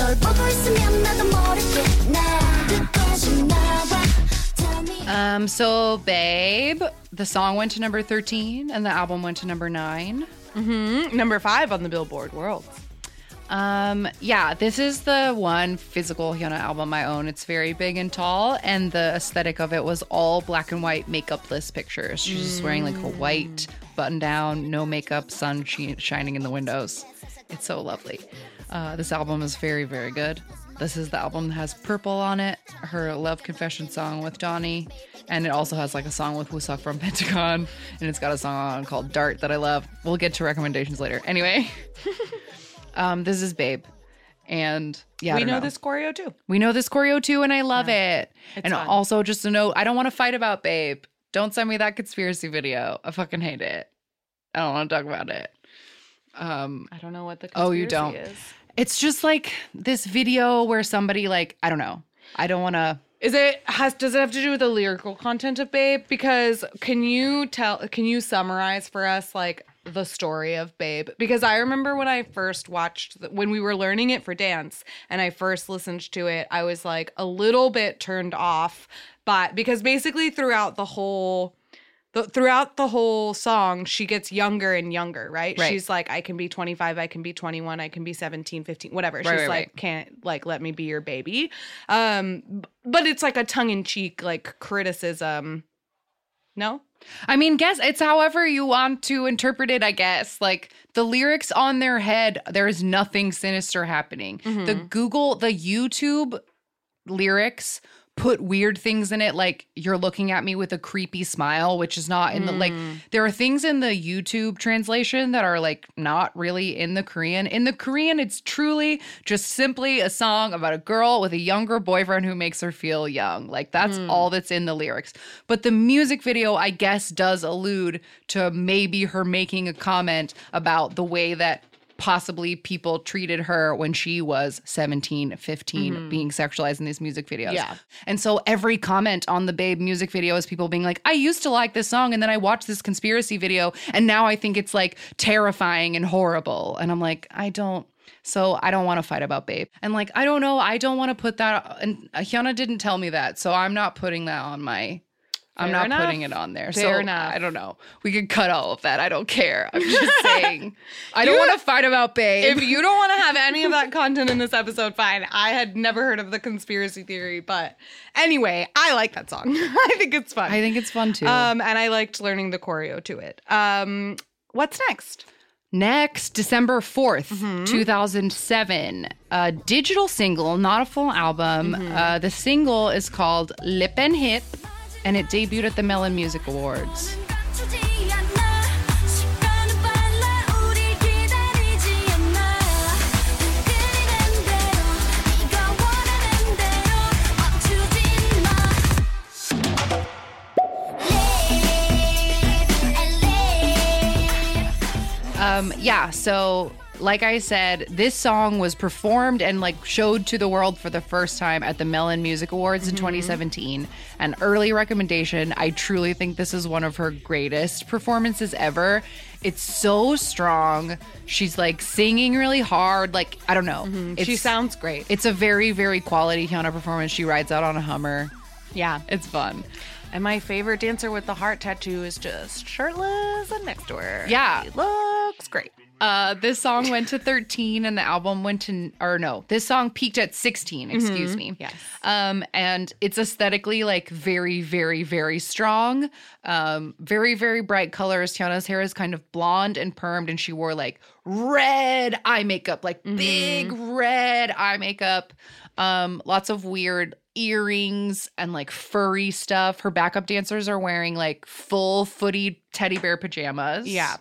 널 보고 있으면 나도 모르게 나 듣고 싶나 봐. Tell me. Um, so Babe, the song went to number 13 and the album went to number 9. Mm, Number five on the Billboard World. Um, yeah, this is the one physical Hyuna album I own. It's very big and tall, and the aesthetic of it was all black and white makeupless pictures. She's just wearing like a white button down, no makeup, sun shi- shining in the windows. It's so lovely. Uh, this album is very, very good. This is the album that has Purple on it, her Love Confession song with Donnie, and it also has like a song with Wooseok from Pentagon, and it's got a song on called Dart that I love. We'll get to recommendations later. Anyway. Um, this is Babe. And yeah, we don't know, this choreo too. We know this choreo too, and I love it. It's and fun. also, just a note: I don't want to fight about Babe. Don't send me that conspiracy video. I fucking hate it. I don't want to talk about it. Um, I don't know what the Oh, you don't. is. It's just like this video where somebody like I don't know. I don't want to. Is it has does it have to do with the lyrical content of Babe? Because can you tell can you summarize for us like the story of Babe? Because I remember when I first watched the, when we were learning it for dance and I first listened to it, I was like a little bit turned off but because basically throughout the whole the, throughout the whole song, she gets younger and younger, right? Right. She's like, I can be 25, I can be 21, I can be 17, 15, whatever. She's right, like, right. can't like let me be your baby. Um, but it's like a tongue in cheek like criticism. No? I mean, guess it's however you want to interpret it, I guess. Like the lyrics on their head, there is nothing sinister happening. The Google, the YouTube lyrics put weird things in it like you're looking at me with a creepy smile, which is not in the like hmm. there are things in the YouTube translation that are like not really in the Korean. In the Korean, it's truly just simply a song about a girl with a younger boyfriend who makes her feel young. Like that's hmm. all that's in the lyrics. But the music video, I guess, does allude to maybe her making a comment about the way that possibly people treated her when she was 17, 15, mm-hmm. being sexualized in these music videos. Yeah. And so every comment on the Babe music video is people being like, I used to like this song and then I watched this conspiracy video and now I think it's like terrifying and horrible. And I'm like, I don't. So I don't want to fight about Babe. And like, I don't know. I don't want to put that. And uh, Hyuna didn't tell me that. So I'm not putting that on my. I'm not enough. putting it on there. Fair so enough. I don't know. We could cut all of that. I don't care. I'm just saying. I don't want to fight about Babe. If you don't want to have any of that content in this episode, fine. I had never heard of the conspiracy theory, but anyway, I like that song. I think it's fun. I think it's fun too. um, and I liked learning the choreo to it. Um, what's next? Next, December 4th, Mm-hmm. 2007, a digital single, not a full album. Mm-hmm. Uh, the single is called Lip and Hip, and it debuted at the Melon Music Awards. Um, yeah, so like I said, this song was performed and like showed to the world for the first time at the Melon Music Awards in mm-hmm. 2017. An early recommendation. I truly think this is one of her greatest performances ever. It's so strong. She's like singing really hard. Like, I don't know. Mm-hmm. It's, she sounds great. It's a very, very quality Hyuna performance. She rides out on a Hummer. yeah. It's fun. And my favorite dancer with the heart tattoo is just shirtless and next to her. Yeah. He looks great. Uh, this song went to 13 and the album went to, or no, this song peaked at 16, excuse me. Yes. Um, and it's aesthetically like very, very, very strong. Um, very, very bright colors. Hyuna's hair is kind of blonde and permed, and she wore like red eye makeup, like big red eye makeup. Um, lots of weird earrings and like furry stuff. Her backup dancers are wearing like full footy teddy bear pajamas. Yeah.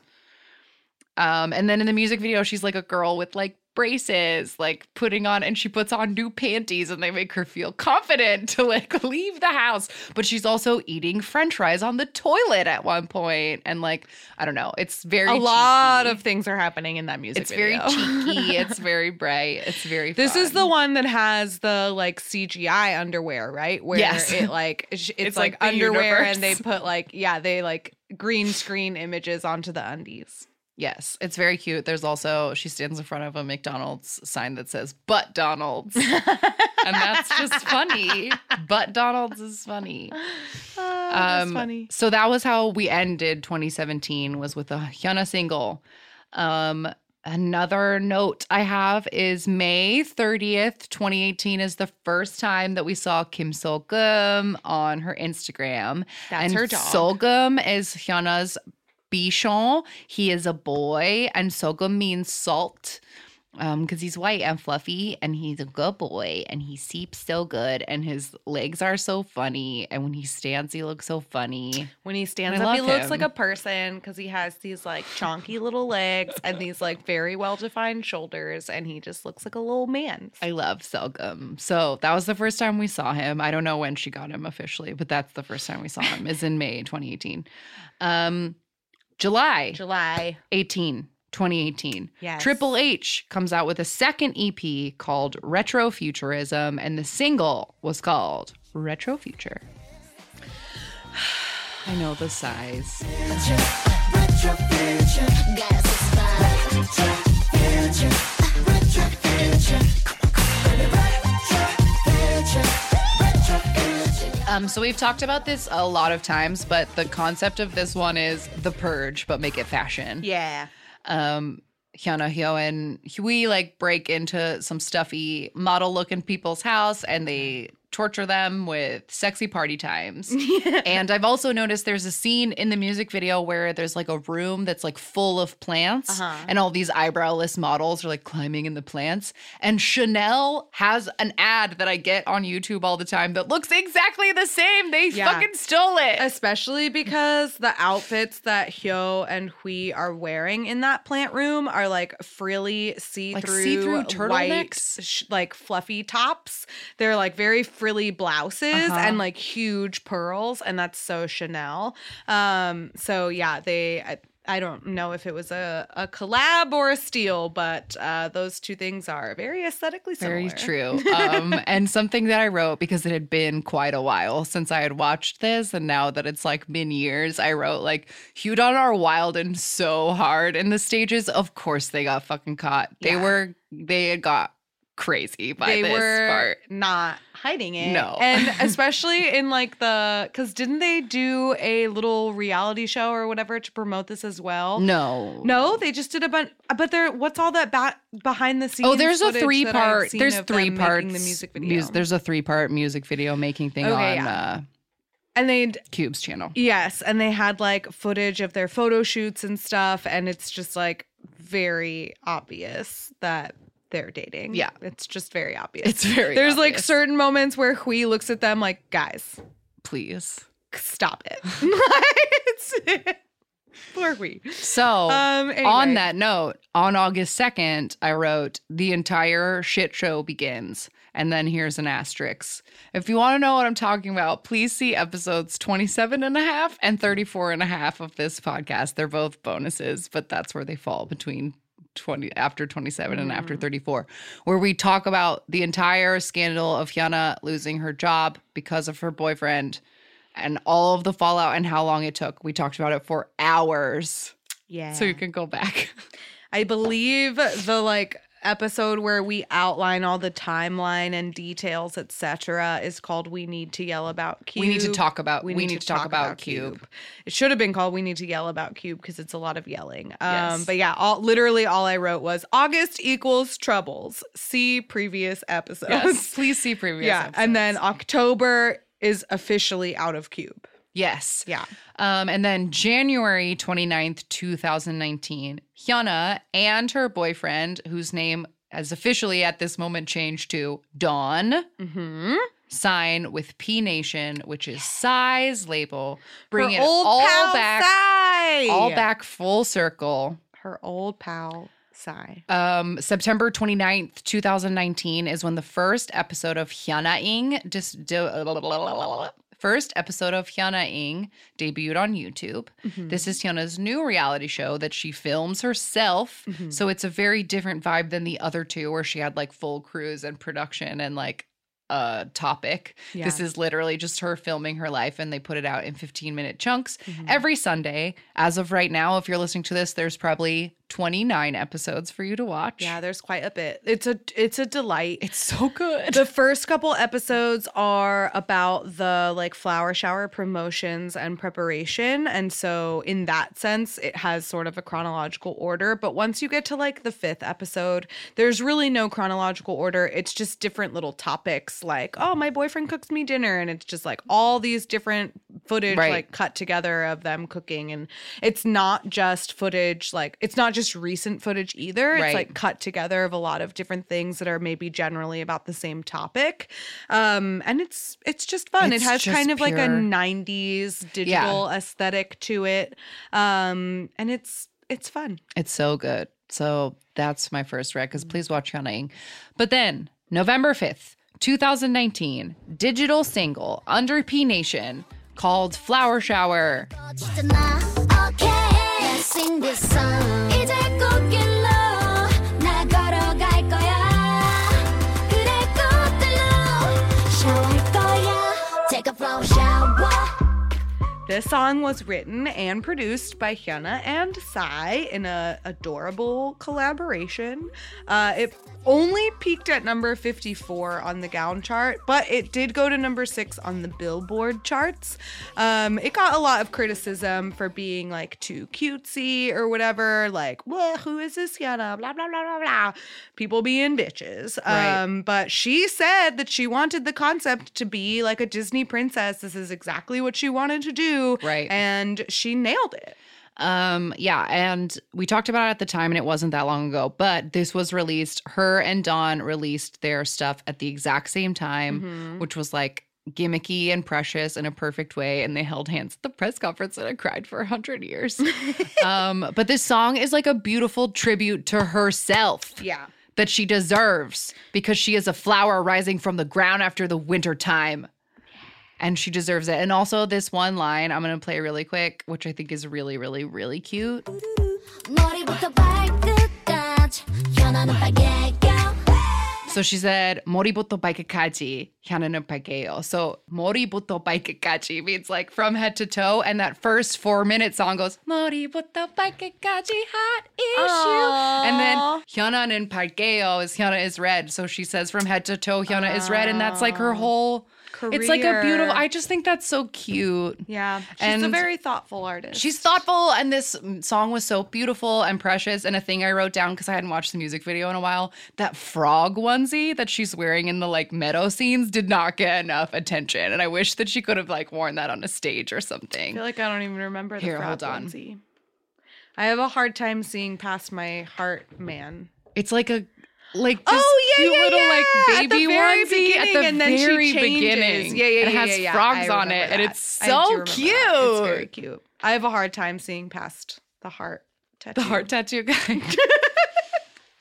Um, and then in the music video, she's like a girl with like braces, like putting on, and she puts on new panties, and they make her feel confident to like leave the house. But she's also eating French fries on the toilet at one point, and like I don't know, it's very A lot of things are happening in that music It's video. very cheeky. It's very bright. It's very. This is the one that has the like CGI underwear, right? Where Yes. it like it's, it's, It's like, like underwear universe. and they put like yeah, they like green screen images onto the undies. Yes, it's very cute. There's also she stands in front of a McDonald's sign that says "But Donald's," and that's just funny. But Donald's is funny. that's Um, funny. So that was how we ended 2017 was with a Hyuna single. Um, another note I have is May 30th, 2018 is the first time that we saw Kim Solgum on her Instagram. That's and her dog. Solgum is Hyuna's bichon. He is a boy, and Solgum means salt. Um, because he's white and fluffy, and he's a good boy, and he seeps so good, and his legs are so funny, and when he stands, he looks so funny. When he stands I up, he love looks like a person because he has these like chonky little legs and these like very well defined shoulders, and he just looks like a little man. I love Solgum. So that was the first time we saw him. I don't know when she got him officially, but that's the first time we saw him is in May 2018. Um, July July. 18, 2018. Yes. Triple H comes out with a second EP called Retro Futurism, and the single was called Retro Future. I know the size. Um, so we've talked about this a lot of times, but the concept of this one is the purge, but make it fashion. Yeah. um Hyuna Hyo and Hui like break into some stuffy model looking people's house and they torture them with sexy party times. And I've also noticed there's a scene in the music video where there's like a room that's like full of plants Uh-huh. and all these eyebrowless models are like climbing in the plants. And Chanel has an ad that I get on YouTube all the time that looks exactly the same. They Yeah. fucking stole it. Especially because the outfits that Hyo and Hui are wearing in that plant room are like frilly see-through, see-through white, turtlenecks? sh- like fluffy tops. They're like very frilly blouses Uh-huh. and like huge pearls, and that's so Chanel. Um, so yeah, they. I, I don't know if it was a, a collab or a steal, but uh, those two things are very aesthetically similar. Very true. Um, and something that I wrote because it had been quite a while since I had watched this, and now that it's like been years, I wrote like HyunDawn are wild and so hard in the stages. Of course, they got fucking caught. They Yeah. were they had got crazy by they this were part. not hiding it. No. And especially in like the because didn't they do a little reality show or whatever to promote this as well? No, No, they just did a bunch. But there, what's all that back behind the scenes? Oh, there's a three part. There's three parts. The music video. mus- there's a three part music video making thing Okay, on yeah. uh, and they Cube's channel. yes, and they had like footage of their photo shoots and stuff, and it's just like very obvious that they're dating. Yeah. it's just very obvious. It's very. There's like certain moments where Hui looks at them like, guys, Please. stop it. Poor Hui. So Um, anyway. on that note, on August 2nd, I wrote, The entire shit show begins. And then here's an asterisk. If you want to know what I'm talking about, please see episodes 27 and a half and 34 and a half of this podcast. They're both bonuses, but that's where they fall between 20 after 27 and after mm-hmm. 34, where we talk about the entire scandal of Hyuna losing her job because of her boyfriend and all of the fallout and how long it took. We talked about it for hours. Yeah. So you can go back. I believe the like episode where we outline all the timeline and details, etc., is called "We Need to Yell About Cube." We need to talk about we, need, to talk, about, Cube. It should have been called "We Need to Yell About Cube" because it's a lot of yelling. Um, Yes. but yeah, all, literally all I wrote was August equals troubles. See previous episodes. Yes, please see previous. yeah, and then. October is officially out of Cube. Yes, Yeah. Um, and then January 29th, 2019, Hyuna and her boyfriend, whose name has officially at this moment changed to Dawn, Mm-hmm. sign with P Nation, which is Psy's label, bring Her it old all pal back, Psy. all back full circle. Her old pal Psy. Um, September 29th, 2019 is when the first episode of Hyuna Ing just first episode of Hyuna Ing debuted on YouTube. This is Hyuna's new reality show that she films herself. So it's a very different vibe than the other two where she had like full crews and production and like a topic. This is literally just her filming her life and they put it out in 15 minute chunks Mm-hmm. every Sunday. As of right now, if you're listening to this, there's probably 29 episodes for you to watch. Yeah, there's quite a bit. It's a it's a delight. It's so good. the first couple episodes are about the like flower shower promotions and preparation and so in that sense it has sort of a chronological order but once you get to like the fifth episode there's really no chronological order it's just different little topics like oh my boyfriend cooks me dinner and it's just like all these different footage Right. like cut together of them cooking and it's not just footage like it's not just recent footage either Right. it's like cut together of a lot of different things that are maybe generally about the same topic um and it's it's just fun It's it has kind of like a 90s digital aesthetic to it um and it's it's fun It's so good. So that's my first rec. Because please watch Hyuna Ing. But then November 5th, 2019, digital single under P Nation called Flower Shower. Sing this song This song was written and produced by Hyuna and Psy in a adorable collaboration. Uh, it only peaked at number 54 on the Gaon chart, but it did go to number six on the Billboard charts. Um, it got a lot of criticism for being like too cutesy or whatever, like, well, who is this Hyuna? Blah, blah, blah, blah, blah. People being bitches. Right. Um, but she said that she wanted the concept to be like a Disney princess. This is exactly what she wanted to do. Right. And she nailed it. Um, yeah, and we talked about it at the time, and it wasn't that long ago, but this was released. Her and Dawn released their stuff at the exact same time, Mm-hmm. which was like gimmicky and precious in a perfect way. And they held hands at the press conference, and I cried for a hundred years. um, but this song is like a beautiful tribute to herself Yeah. that she deserves because she is a flower rising from the ground after the winter time and she deserves it. And also, this one line I'm going to play really quick, which I think is really, really, really cute. So she said, Moriboto baikekaji, hyanana paikeo. So Moriboto baikekaji means like from head to toe. And that first four minute song goes, Moriboto baikekaji, hot issue. And then hyanana paikeo is hyana is red. So she says from head to toe, hyana is red. And that's like her whole it's like a beautiful, I just think that's so cute. Yeah. She's a very thoughtful artist. She's thoughtful, and this song was so beautiful and precious. And a thing I wrote down because I hadn't watched the music video in a while that frog onesie that she's wearing in the like meadow scenes did not get enough attention. And I wish that she could have like worn that on a stage or something. I feel like I don't even remember the Here, frog hold on. onesie. I have a hard time seeing past my heart man. It's like a like this Oh, yeah, cute yeah, little yeah. like At the baby very onesie at beginning, the and then she very changes. beginning. Yeah, yeah, And it has yeah, yeah. frogs on it, remember and it's so remember that. cute. It's very cute. I have a hard time seeing past the heart tattoo. the heart tattoo guy.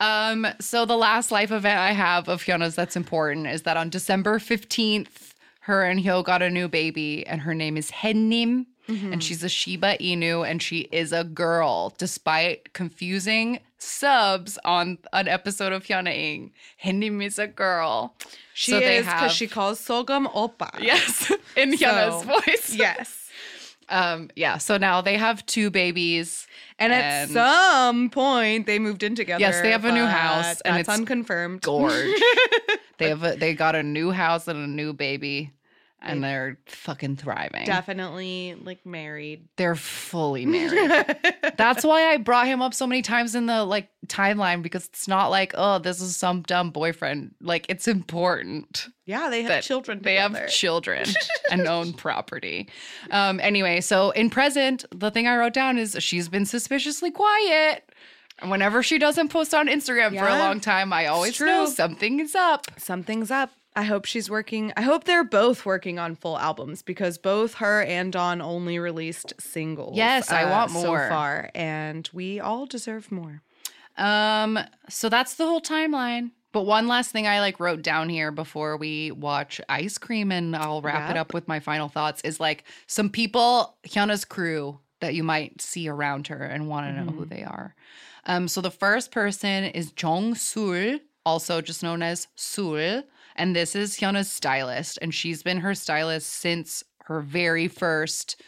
um, so the last life event I have of Hyuna's that's important is that on December 15th, her and Hyo got a new baby, and her name is Hennim. And she's a Shiba Inu, and she is a girl, despite confusing subs on an episode of Hyuna Ing. Hennim is a girl. She So is because she calls Sogum Oppa. Yes, in So, voice. Yes. Um, yeah. So now they have two babies. And at some point they moved in together. Yes, they have a new house, and that's it's unconfirmed. gorge. they have a, they got a new house and a new baby, and they're fucking thriving. Definitely like married. They're fully married. That's why I brought him up so many times in the like timeline because it's not like oh this is some dumb boyfriend. Like it's important yeah, they have children. They together. have children and own property. Um. Anyway, so in present, the thing I wrote down is she's been suspiciously quiet. And whenever she doesn't post on Instagram for a long time, I always know something is up. Something's up. I hope she's working. I hope they're both working on full albums because both her and Dawn only released singles. uh, Yes, I want more so far, and we all deserve more. Um, so that's the whole timeline. But one last thing I like wrote down here before we watch Ice Cream and I'll wrap it up with my final thoughts is like some people, Hyuna's crew that you might see around her and want to know who they are. Um, so the first person is Jong Sul, also just known as Sul, and this is Hyuna's stylist, and she's been her stylist since her very first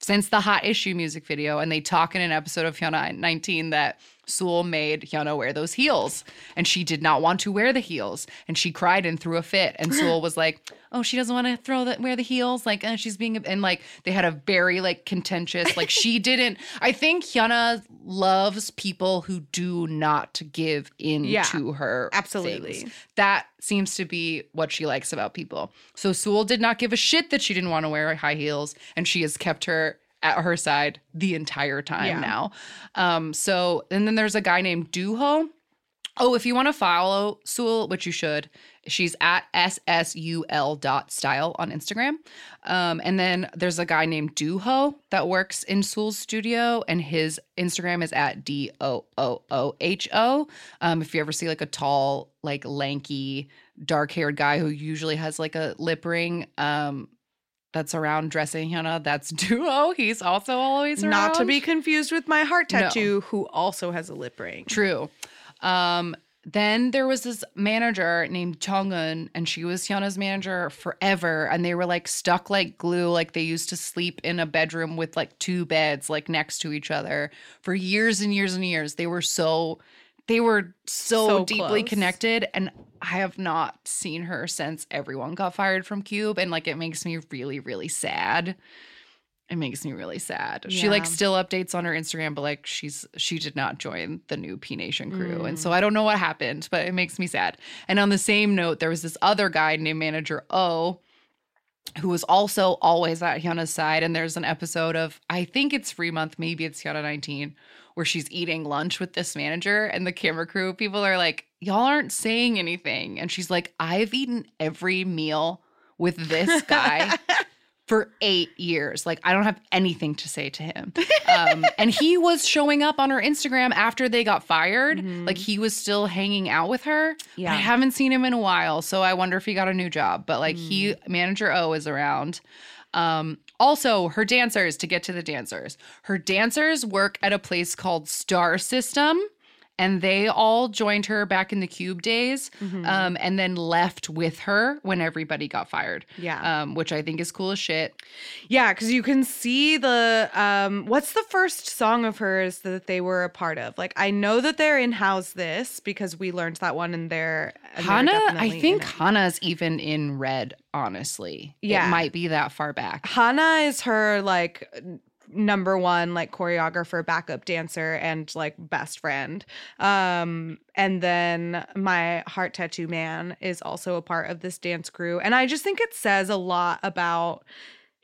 since the hot issue music video and they talk in an episode of Hyuna 19 that Sewell made Hyuna wear those heels and she did not want to wear the heels and she cried and threw a fit and Sewell was like oh she doesn't want to throw that wear the heels like uh, she's being and like they had a very like contentious like she didn't I think Hyuna loves people who do not give in Yeah, to her absolutely. things. That seems to be what she likes about people. So Sewell did not give a shit that she didn't want to wear high heels, and she has kept her at her side the entire time Yeah. now. Um, so and then there's a guy named Duho. Oh, if you want to follow Sewell, which you should, she's at ssul dot style on Instagram. Um, and then there's a guy named Duho that works in Sewell's studio, and his Instagram is at D O O O H O. Um, if you ever see like a tall, like lanky, dark haired guy who usually has like a lip ring, um, that's around dressing Hyuna, that's Duho. He's also always around. Not to be confused with my heart No. tattoo, who also has a lip ring. True. Um, then there was this manager named Chongun, and she was Hyuna's manager forever. And they were like stuck like glue. Like they used to sleep in a bedroom with like two beds like next to each other for years and years and years. They were so they were so, So deeply close. connected. And I have not seen her since everyone got fired from Cube. And like it makes me really, really sad. It makes me really sad. She like still updates on her Instagram, but like she's she did not join the new P Nation crew. And Mm. so I don't know what happened, but it makes me sad. And on the same note, there was this other guy named Manager O who was also always at Hyuna's side. And there's an episode of I think it's free month, maybe it's Hyuna 19, where she's eating lunch with this manager, and the camera crew people are like, Y'all aren't saying anything. And she's like, I've eaten every meal with this guy for eight years. Like, I don't have anything to say to him. Um, and he was showing up on her Instagram after they got fired. Like, he was still hanging out with her. Yeah. I haven't seen him in a while. So I wonder if he got a new job. But like, he, manager O is around. Um, also, her dancers, to get to the dancers, her dancers work at a place called Star System. And they all joined her back in the Cube days, um, and then left with her when everybody got fired. Yeah. um, which I think is cool as shit. Yeah, because you can see the um what's the first song of hers that they were a part of? Like I know that they're in How's This because we learned that one in there. Hana, I think Hana's even in red. Honestly, Yeah. it might be that far back. Hana is her like number one like choreographer, backup dancer, and like best friend. Um, and then my heart tattoo man is also a part of this dance crew. And I just think it says a lot about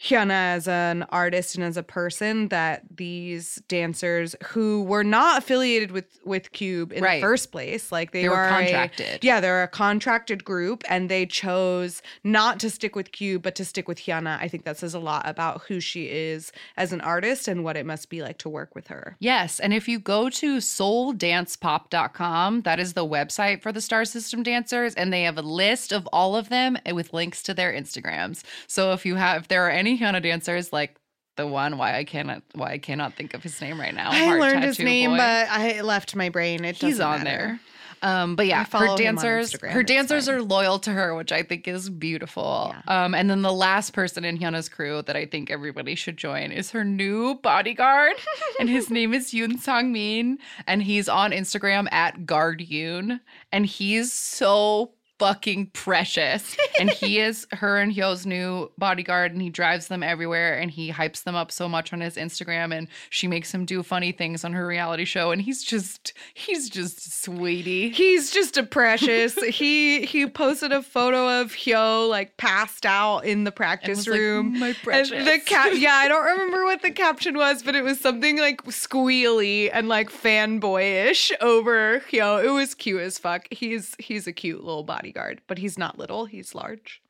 Hyuna as an artist and as a person that these dancers who were not affiliated with with Cube in Right. the first place, like they, They were a- contracted. yeah, they're a contracted group and they chose not to stick with Cube but to stick with Hyuna. I think that says a lot about who she is as an artist and what it must be like to work with her. Yes, and if you go to souldancepop.com, that is the website for the Star System dancers, and they have a list of all of them eh, with links to their Instagrams. So if you have, if there are any Hyuna dancers like the one why I cannot why I cannot think of his name right now. I Heart learned his name, Boy. but I left my brain. It he's on matter. there. Um, but yeah, her dancers, her it's dancers fine. are loyal to her, which I think is beautiful. Um, and then the last person in Hyuna's crew that I think everybody should join is her new bodyguard, and his name is Yoon Sang Min, and he's on Instagram at Guard Yoon, and he's so fucking precious. and he is her and Hyo's new bodyguard, and he drives them everywhere, and he hypes them up so much on his Instagram, and she makes him do funny things on her reality show, and he's just he's just sweetie. He's just a precious. he he posted a photo of Hyo like passed out in the practice was like, room. "My And precious." the cap yeah, I don't remember what the caption was, but it was something like squealy and like fanboyish over Hyo. It was cute as fuck. He's he's a cute little bodyguard, but he's not little, he's large.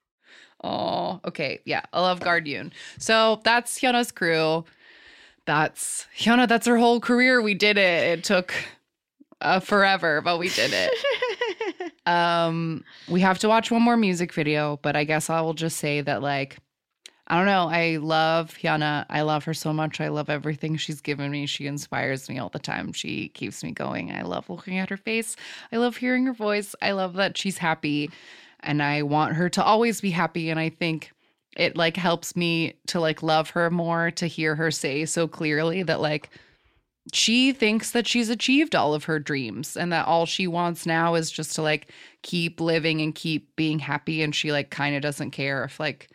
Oh, okay. Yeah, I love Guard Yoon. So that's Hyuna's crew. That's Hyuna, that's her whole career. We did it. It took uh, forever, but we did it. um, we have to watch one more music video, but I guess I will just say that, like, I don't know. I love Hyuna. I love her so much. I love everything she's given me. She inspires me all the time. She keeps me going. I love looking at her face. I love hearing her voice. I love that she's happy and I want her to always be happy and I think it like helps me to like love her more to hear her say so clearly that like she thinks that she's achieved all of her dreams and that all she wants now is just to like keep living and keep being happy and she like kind of doesn't care if like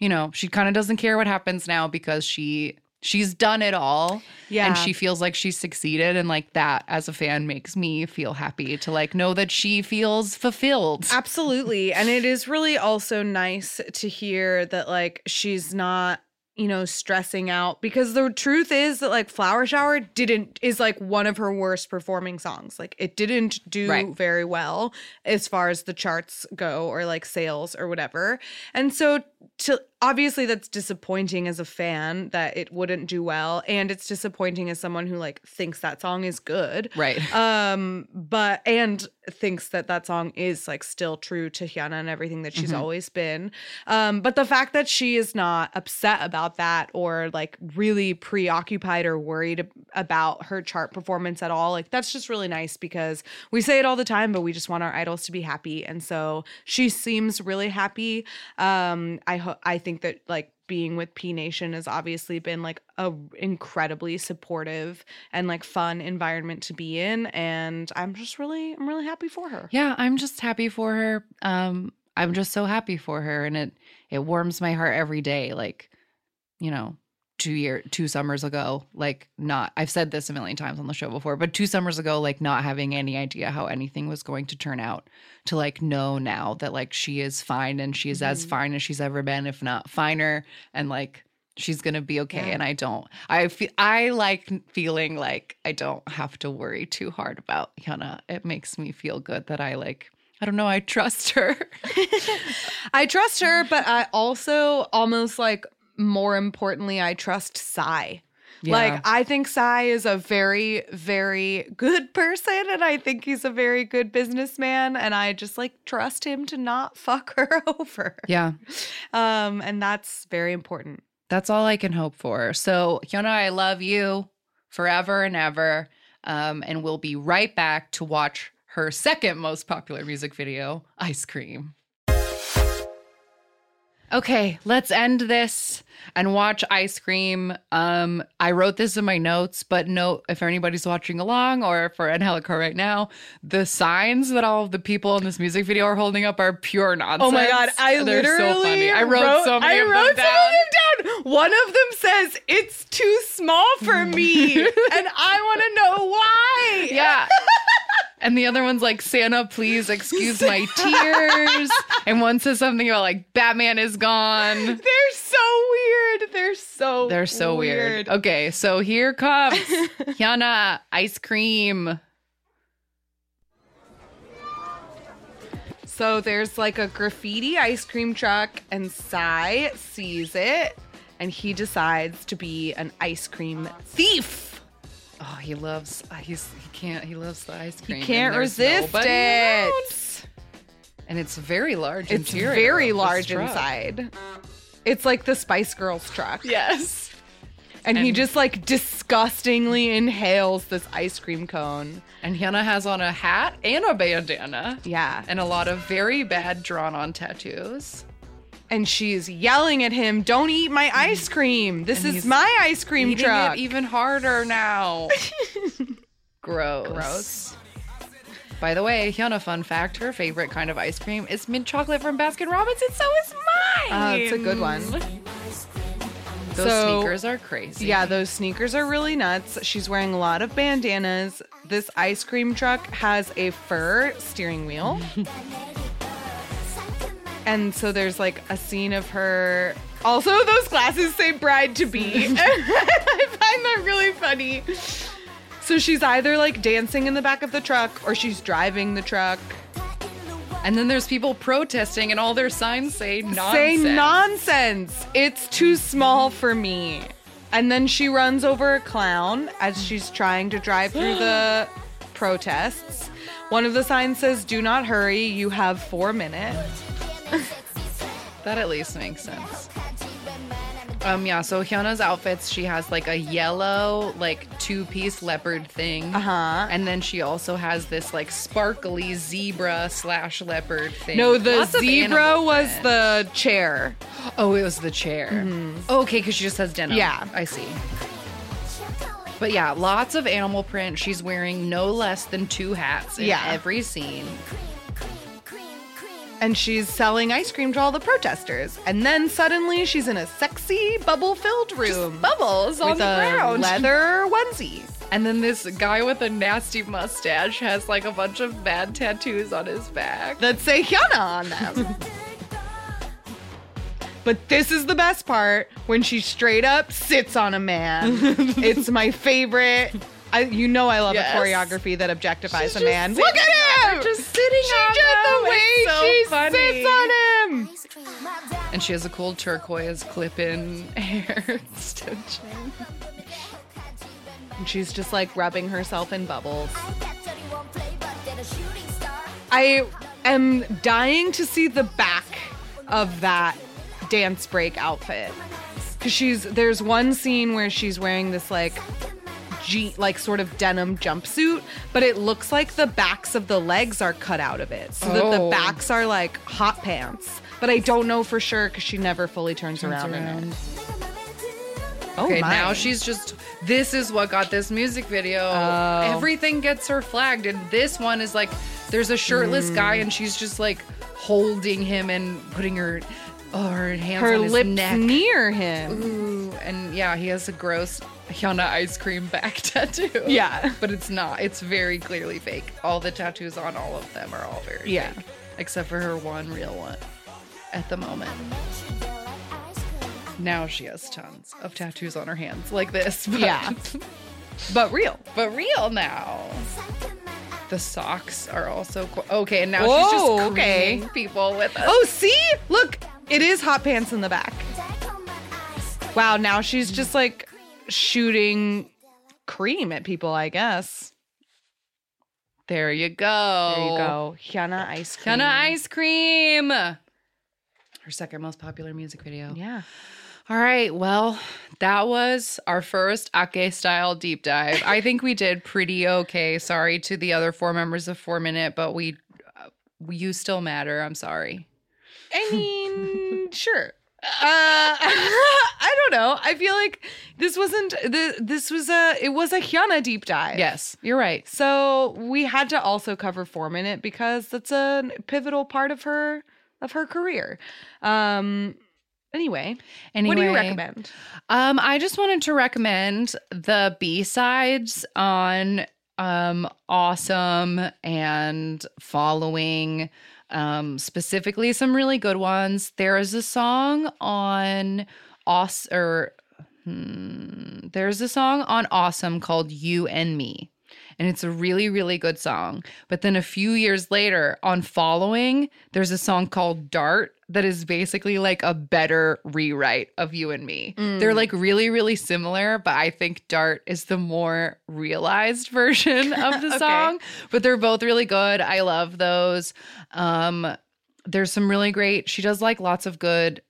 you know she kind of doesn't care what happens now because she she's done it all Yeah. and she feels like she's succeeded and like that as a fan makes me feel happy to like know that she feels fulfilled Absolutely. And it is really also nice to hear that like she's not, you know, stressing out because the truth is that like Flower Shower didn't is like one of her worst performing songs. Like it didn't do Right. very well as far as the charts go or like sales or whatever. And so to obviously that's disappointing as a fan that it wouldn't do well and it's disappointing as someone who like thinks that song is good Right. um but and thinks that that song is like still true to Hyuna and everything that she's Mhm. always been um but the fact that she is not upset about that or like really preoccupied or worried about her chart performance at all like that's just really nice because we say it all the time but we just want our idols to be happy and so she seems really happy um i hope i think that like being with p nation has obviously been like a incredibly supportive and like fun environment to be in and i'm just really i'm really happy for her Yeah, I'm just happy for her. Um, I'm just so happy for her, and it it warms my heart every day. Like, you know, two year two summers ago, like not. I've said this a million times on the show before, but two summers ago, like not having any idea how anything was going to turn out, to like know now that like she is fine and she is as mm-hmm. fine as she's ever been, if not finer, and like. She's gonna be okay, Yeah. and I don't. I feel I like feeling like I don't have to worry too hard about yana It makes me feel good that I like I don't know, I trust her. I trust her, but I also almost like more importantly, I trust Psy. Like I think Psy is a very, very good person, and I think he's a very good businessman, and I just like trust him to not fuck her over. yeah, Um, and that's very important. that's all I can hope for. So, Hyuna, I love you forever and ever. Um, and we'll be right back to watch her second most popular music video, Ice Cream. Okay, let's end this and watch Ice Cream. Um, I wrote this in my notes, but note if anybody's watching along or for Angelica right now, the signs that all of the people in this music video are holding up are pure nonsense. Oh my god, I They're literally so funny. I wrote, so many I of wrote them some of them down. One of them says it's too small for me, and I want to know why. Yeah. And the other one's like, Santa, please excuse my tears. And one says something about like, Batman is gone. They're so weird. They're so They're so weird. Okay, so here comes Hyuna ice cream. So there's like a graffiti ice cream truck, and Psy sees it, and he decides to be an ice cream thief. Oh, he loves. uh, He's he can't. He loves the ice cream. He can't resist it. around. And it's very large. It's interior very large inside. It's like the Spice Girls truck. Yes. And, he just like disgustingly inhales this ice cream cone. And Hyuna has on a hat and a bandana. Yeah. And a lot of very bad drawn on tattoos. And she's yelling at him, Don't eat my ice cream. This And is my ice cream truck. even harder now. Gross. Gross. By the way, Hyuna, fun fact: her favorite kind of ice cream is mint chocolate from Baskin Robbins, and so is mine. Uh, it's a good one. Those So- sneakers are crazy. Yeah, those sneakers are really nuts. She's wearing a lot of bandanas. This ice cream truck has a fur steering wheel. and so there's like a scene of her. Also, those glasses say bride to be. I find that really funny. So she's either like dancing in the back of the truck or she's driving the truck. And then there's people protesting, and all their signs say nonsense. Say nonsense. It's too small for me. And then she runs over a clown as she's trying to drive through the protests. One of the signs says, Do not hurry, you have four minutes. That at least makes sense. Um, yeah. So Hyuna's outfits, she has like a yellow, like two-piece leopard thing. Uh huh. And then she also has this like sparkly zebra slash leopard thing. No, the Lots zebra was print. the chair. Oh, it was the chair. Okay, because she just has denim. Yeah. I see. But yeah, lots of animal print. She's wearing no less than two hats in Yeah. every scene. And she's selling ice cream to all the protesters. And then suddenly she's in a sexy bubble filled room. Bubbles on with the ground. leather onesie. And then this guy with a nasty mustache has like a bunch of bad tattoos on his back. that say Hyuna on them. but this is the best part when she straight up sits on a man. it's my favorite. I, you know I love Yes. a choreography that objectifies She's a man. Look at him! just sitting she on just them. the way so she funny. sits on him. And she has a cool turquoise clip-in hair extension. And she's just like rubbing herself in bubbles. I am dying to see the back of that dance break outfit. Cause she's there's one scene where she's wearing this like G like sort of denim jumpsuit, but it looks like the backs of the legs are cut out of it. So that the Oh. backs are like hot pants. But I don't know for sure because she never fully turns, Turns around, in it. Oh Okay, my. now she's just. This is what got this music video. Oh. Everything gets her flagged, and this one is like, there's a shirtless guy, Mm. and she's just like holding him and putting her, oh, her hands her on his lips neck. near him. Ooh, and yeah, he has a gross Hyuna ice cream back tattoo. Yeah. but it's not. It's very clearly fake. All the tattoos on all of them are all very Yeah. fake, except for her one real one at the moment. Now she has tons of tattoos on her hands, like this. But, Yeah. But real. but real now. The socks are also qu- okay, and now Whoa, she's just oh, okay. people with us. Oh, see? Look, it is hot pants in the back. Wow, now she's just like shooting cream at people, I guess. there you go. There you go. Hyuna ice cream. Hyuna ice cream. Her second most popular music video. Yeah. All right. Well, that was our first Ake style deep dive. I think we did pretty okay. Sorry to the other four members of Four Minute, but we, uh, you still matter. I'm sorry. I mean, sure. Uh, I don't know. I feel like this wasn't the this was a it was a Hyuna deep dive. Yes, you're right. So we had to also cover four minute because that's a pivotal part of her of her career. Um anyway, anyway, what do you recommend? Um, I just wanted to recommend the B sides on um Awesome and Following. Um, specifically some really good ones. There is a song on Aus or hmm, there's a song on Awesome called You and Me. And it's a really, really good song. But then a few years later, on Following, there's a song called Dart that is basically like a better rewrite of You and Me. They're like really, really similar, but I think Dart is the more realized version of the Okay. song. But they're both really good. I love those. Um, there's some really great, she does like lots of good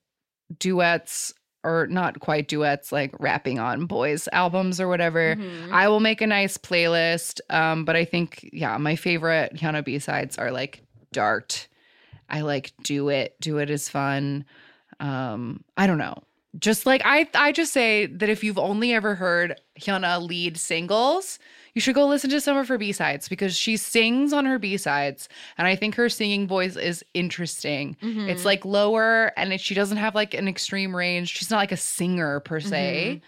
duets or not quite duets like rapping on boys albums or whatever Mm-hmm. i will make a nice playlist um but i think yeah my favorite Hyuna b-sides are like dart. I like do it. Do it is fun. Um i don't know just like i i just say that if you've only ever heard Hyuna lead singles you should go listen to some of her b-sides because she sings on her b-sides and i think her singing voice is interesting. Mm-hmm. It's like lower and it, she doesn't have like an extreme range. She's not like a singer per se. Mm-hmm.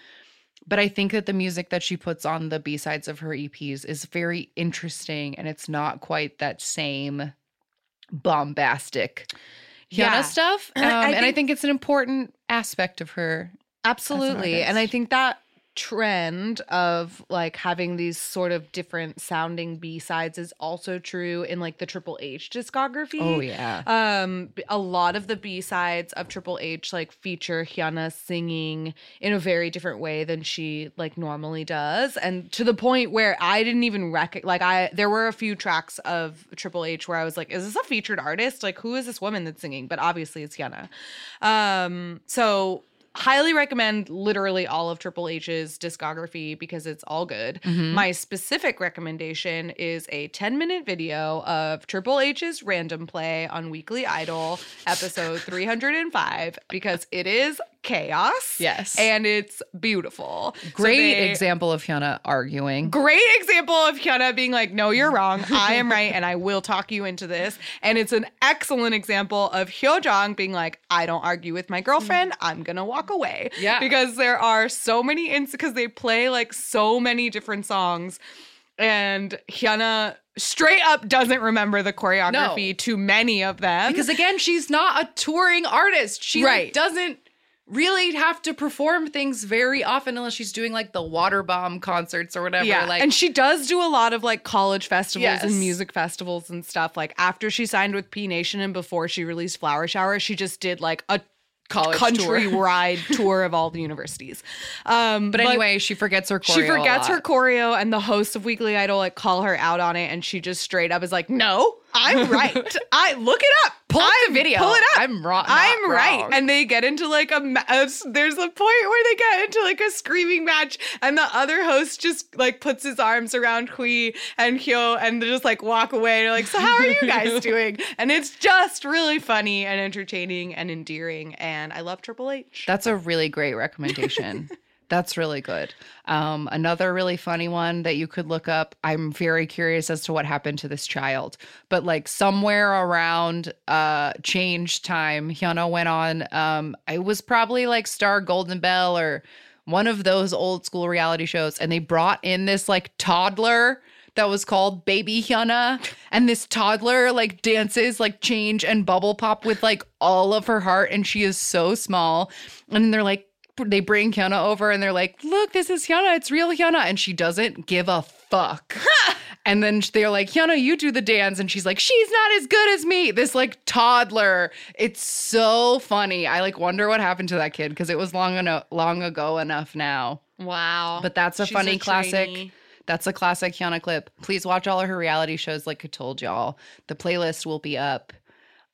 But I think that the music that she puts on the B sides of her EPs is very interesting and it's not quite that same bombastic Hyuna Yeah. stuff. Um, I- I and I think- think it's an important aspect of her. Absolutely. And I think that trend of like having these sort of different sounding B-sides is also true in like the Triple H discography. Oh, yeah. Um b- a lot of the B-sides of Triple H like feature Hyuna singing in a very different way than she like normally does and to the point where I didn't even rec like I there were a few tracks of Triple H where I was like is this a featured artist? Like who is this woman that's singing? But obviously it's Hyuna. Um so highly recommend literally all of Triple H's discography because it's all good. Mm-hmm. My specific recommendation is a 10 minute video of Triple H's random play on Weekly Idol episode 305 because it is chaos. Yes. And it's beautiful. So Great they- example of Hyuna arguing. Great example of Hyuna being like, no, you're wrong. I am right. And I will talk you into this. And it's an excellent example of Hyojong being like, I don't argue with my girlfriend. Mm. I'm going to walk away. Yeah. Because there are so many, ins because they play like so many different songs. And Hyuna straight up doesn't remember the choreography No. to many of them. Because again, she's not a touring artist. She like, Right. doesn't really have to perform things very often unless she's doing like the water bomb concerts or whatever. Yeah, Like and she does do a lot of like college festivals Yes. and music festivals and stuff. Like after she signed with P Nation and before she released Flower Shower, she just did like a College tour. countrywide tour. of all the universities. Um, But anyway, she forgets her choreo. she forgets her choreo, and the host of Weekly Idol like call her out on it, and she just straight up is like, "No, I'm right. I look it up. Pull I'm- the video. Pull it up. I'm wrong- I'm right." wrong. And they get into like a, a there's a point where they get into like a screaming match, and the other host just like puts his arms around Hui and Hyo, and they just like walk away. They're like, "So how are you guys doing?" And it's just really funny and entertaining and endearing, and I love Triple H. That's a really great recommendation. That's really good. Um, another really funny one that you could look up. I'm very curious as to what happened to this child, but like somewhere around uh, change time, Hyuna went on. Um, it was probably like Star Golden Bell or one of those old school reality shows, and they brought in this like toddler that was called Baby Hyuna. And this toddler like dances like change and bubble pop with like all of her heart. And she is so small. And then they're like, they bring Hyuna over and they're like, look, this is Hyuna. It's real Hyuna. And she doesn't give a fuck. and then they're like, Hyuna, you do the dance. And she's like, she's not as good as me. This like toddler. It's so funny. I like wonder what happened to that kid because it was long enough, long ago enough now. Wow. But that's a She's funny a classic. trainee. That's a classic Hyuna clip. Please watch all of her reality shows like I told y'all. The playlist will be up.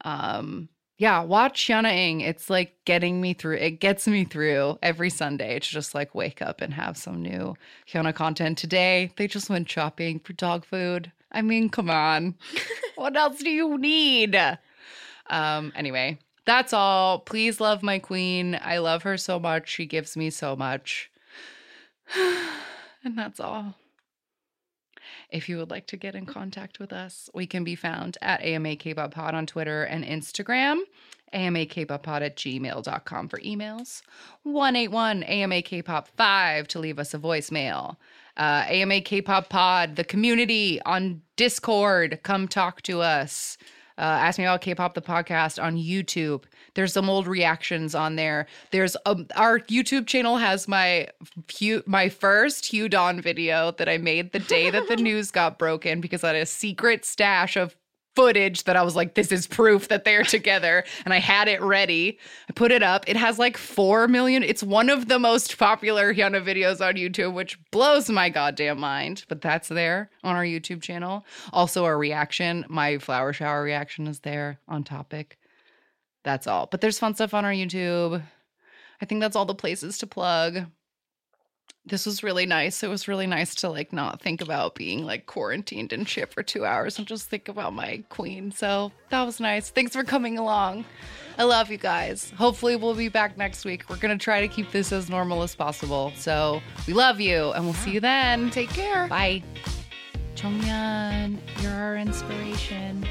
Um yeah, watch Hyuna Ing. It's like getting me through. It gets me through every Sunday to just like wake up and have some new Hyuna content. Today, they just went shopping for dog food. I mean, come on. what else do you need? Um anyway, that's all. Please love my queen. I love her so much. She gives me so much. and that's all. If you would like to get in contact with us, we can be found at AMA K-Pop Pod on Twitter and Instagram, AMA K-Pop Pod at gmail.com for emails, 181 AMA K-Pop 5 to leave us a voicemail. Uh, AMA K-Pop Pod, the community on Discord, come talk to us. Uh, Ask Me About K-Pop, the podcast on YouTube. There's some old reactions on there. There's um, our YouTube channel has my Hugh, my first HyunDawn video that I made the day that the news got broken because I had a secret stash of footage that I was like, this is proof that they're together. And I had it ready. I put it up. It has like 4 million. It's one of the most popular Hyuna videos on YouTube, which blows my goddamn mind. But that's there on our YouTube channel. Also, our reaction, my flower shower reaction is there on topic. That's all. But there's fun stuff on our YouTube. I think that's all the places to plug this was really nice. It was really nice to like not think about being like quarantined and shit for two hours and just think about my queen. So that was nice. Thanks for coming along. I love you guys. Hopefully we'll be back next week. We're gonna try to keep this as normal as possible. So we love you and we'll see you then. Take care. Bye. Chongyan, you're our inspiration.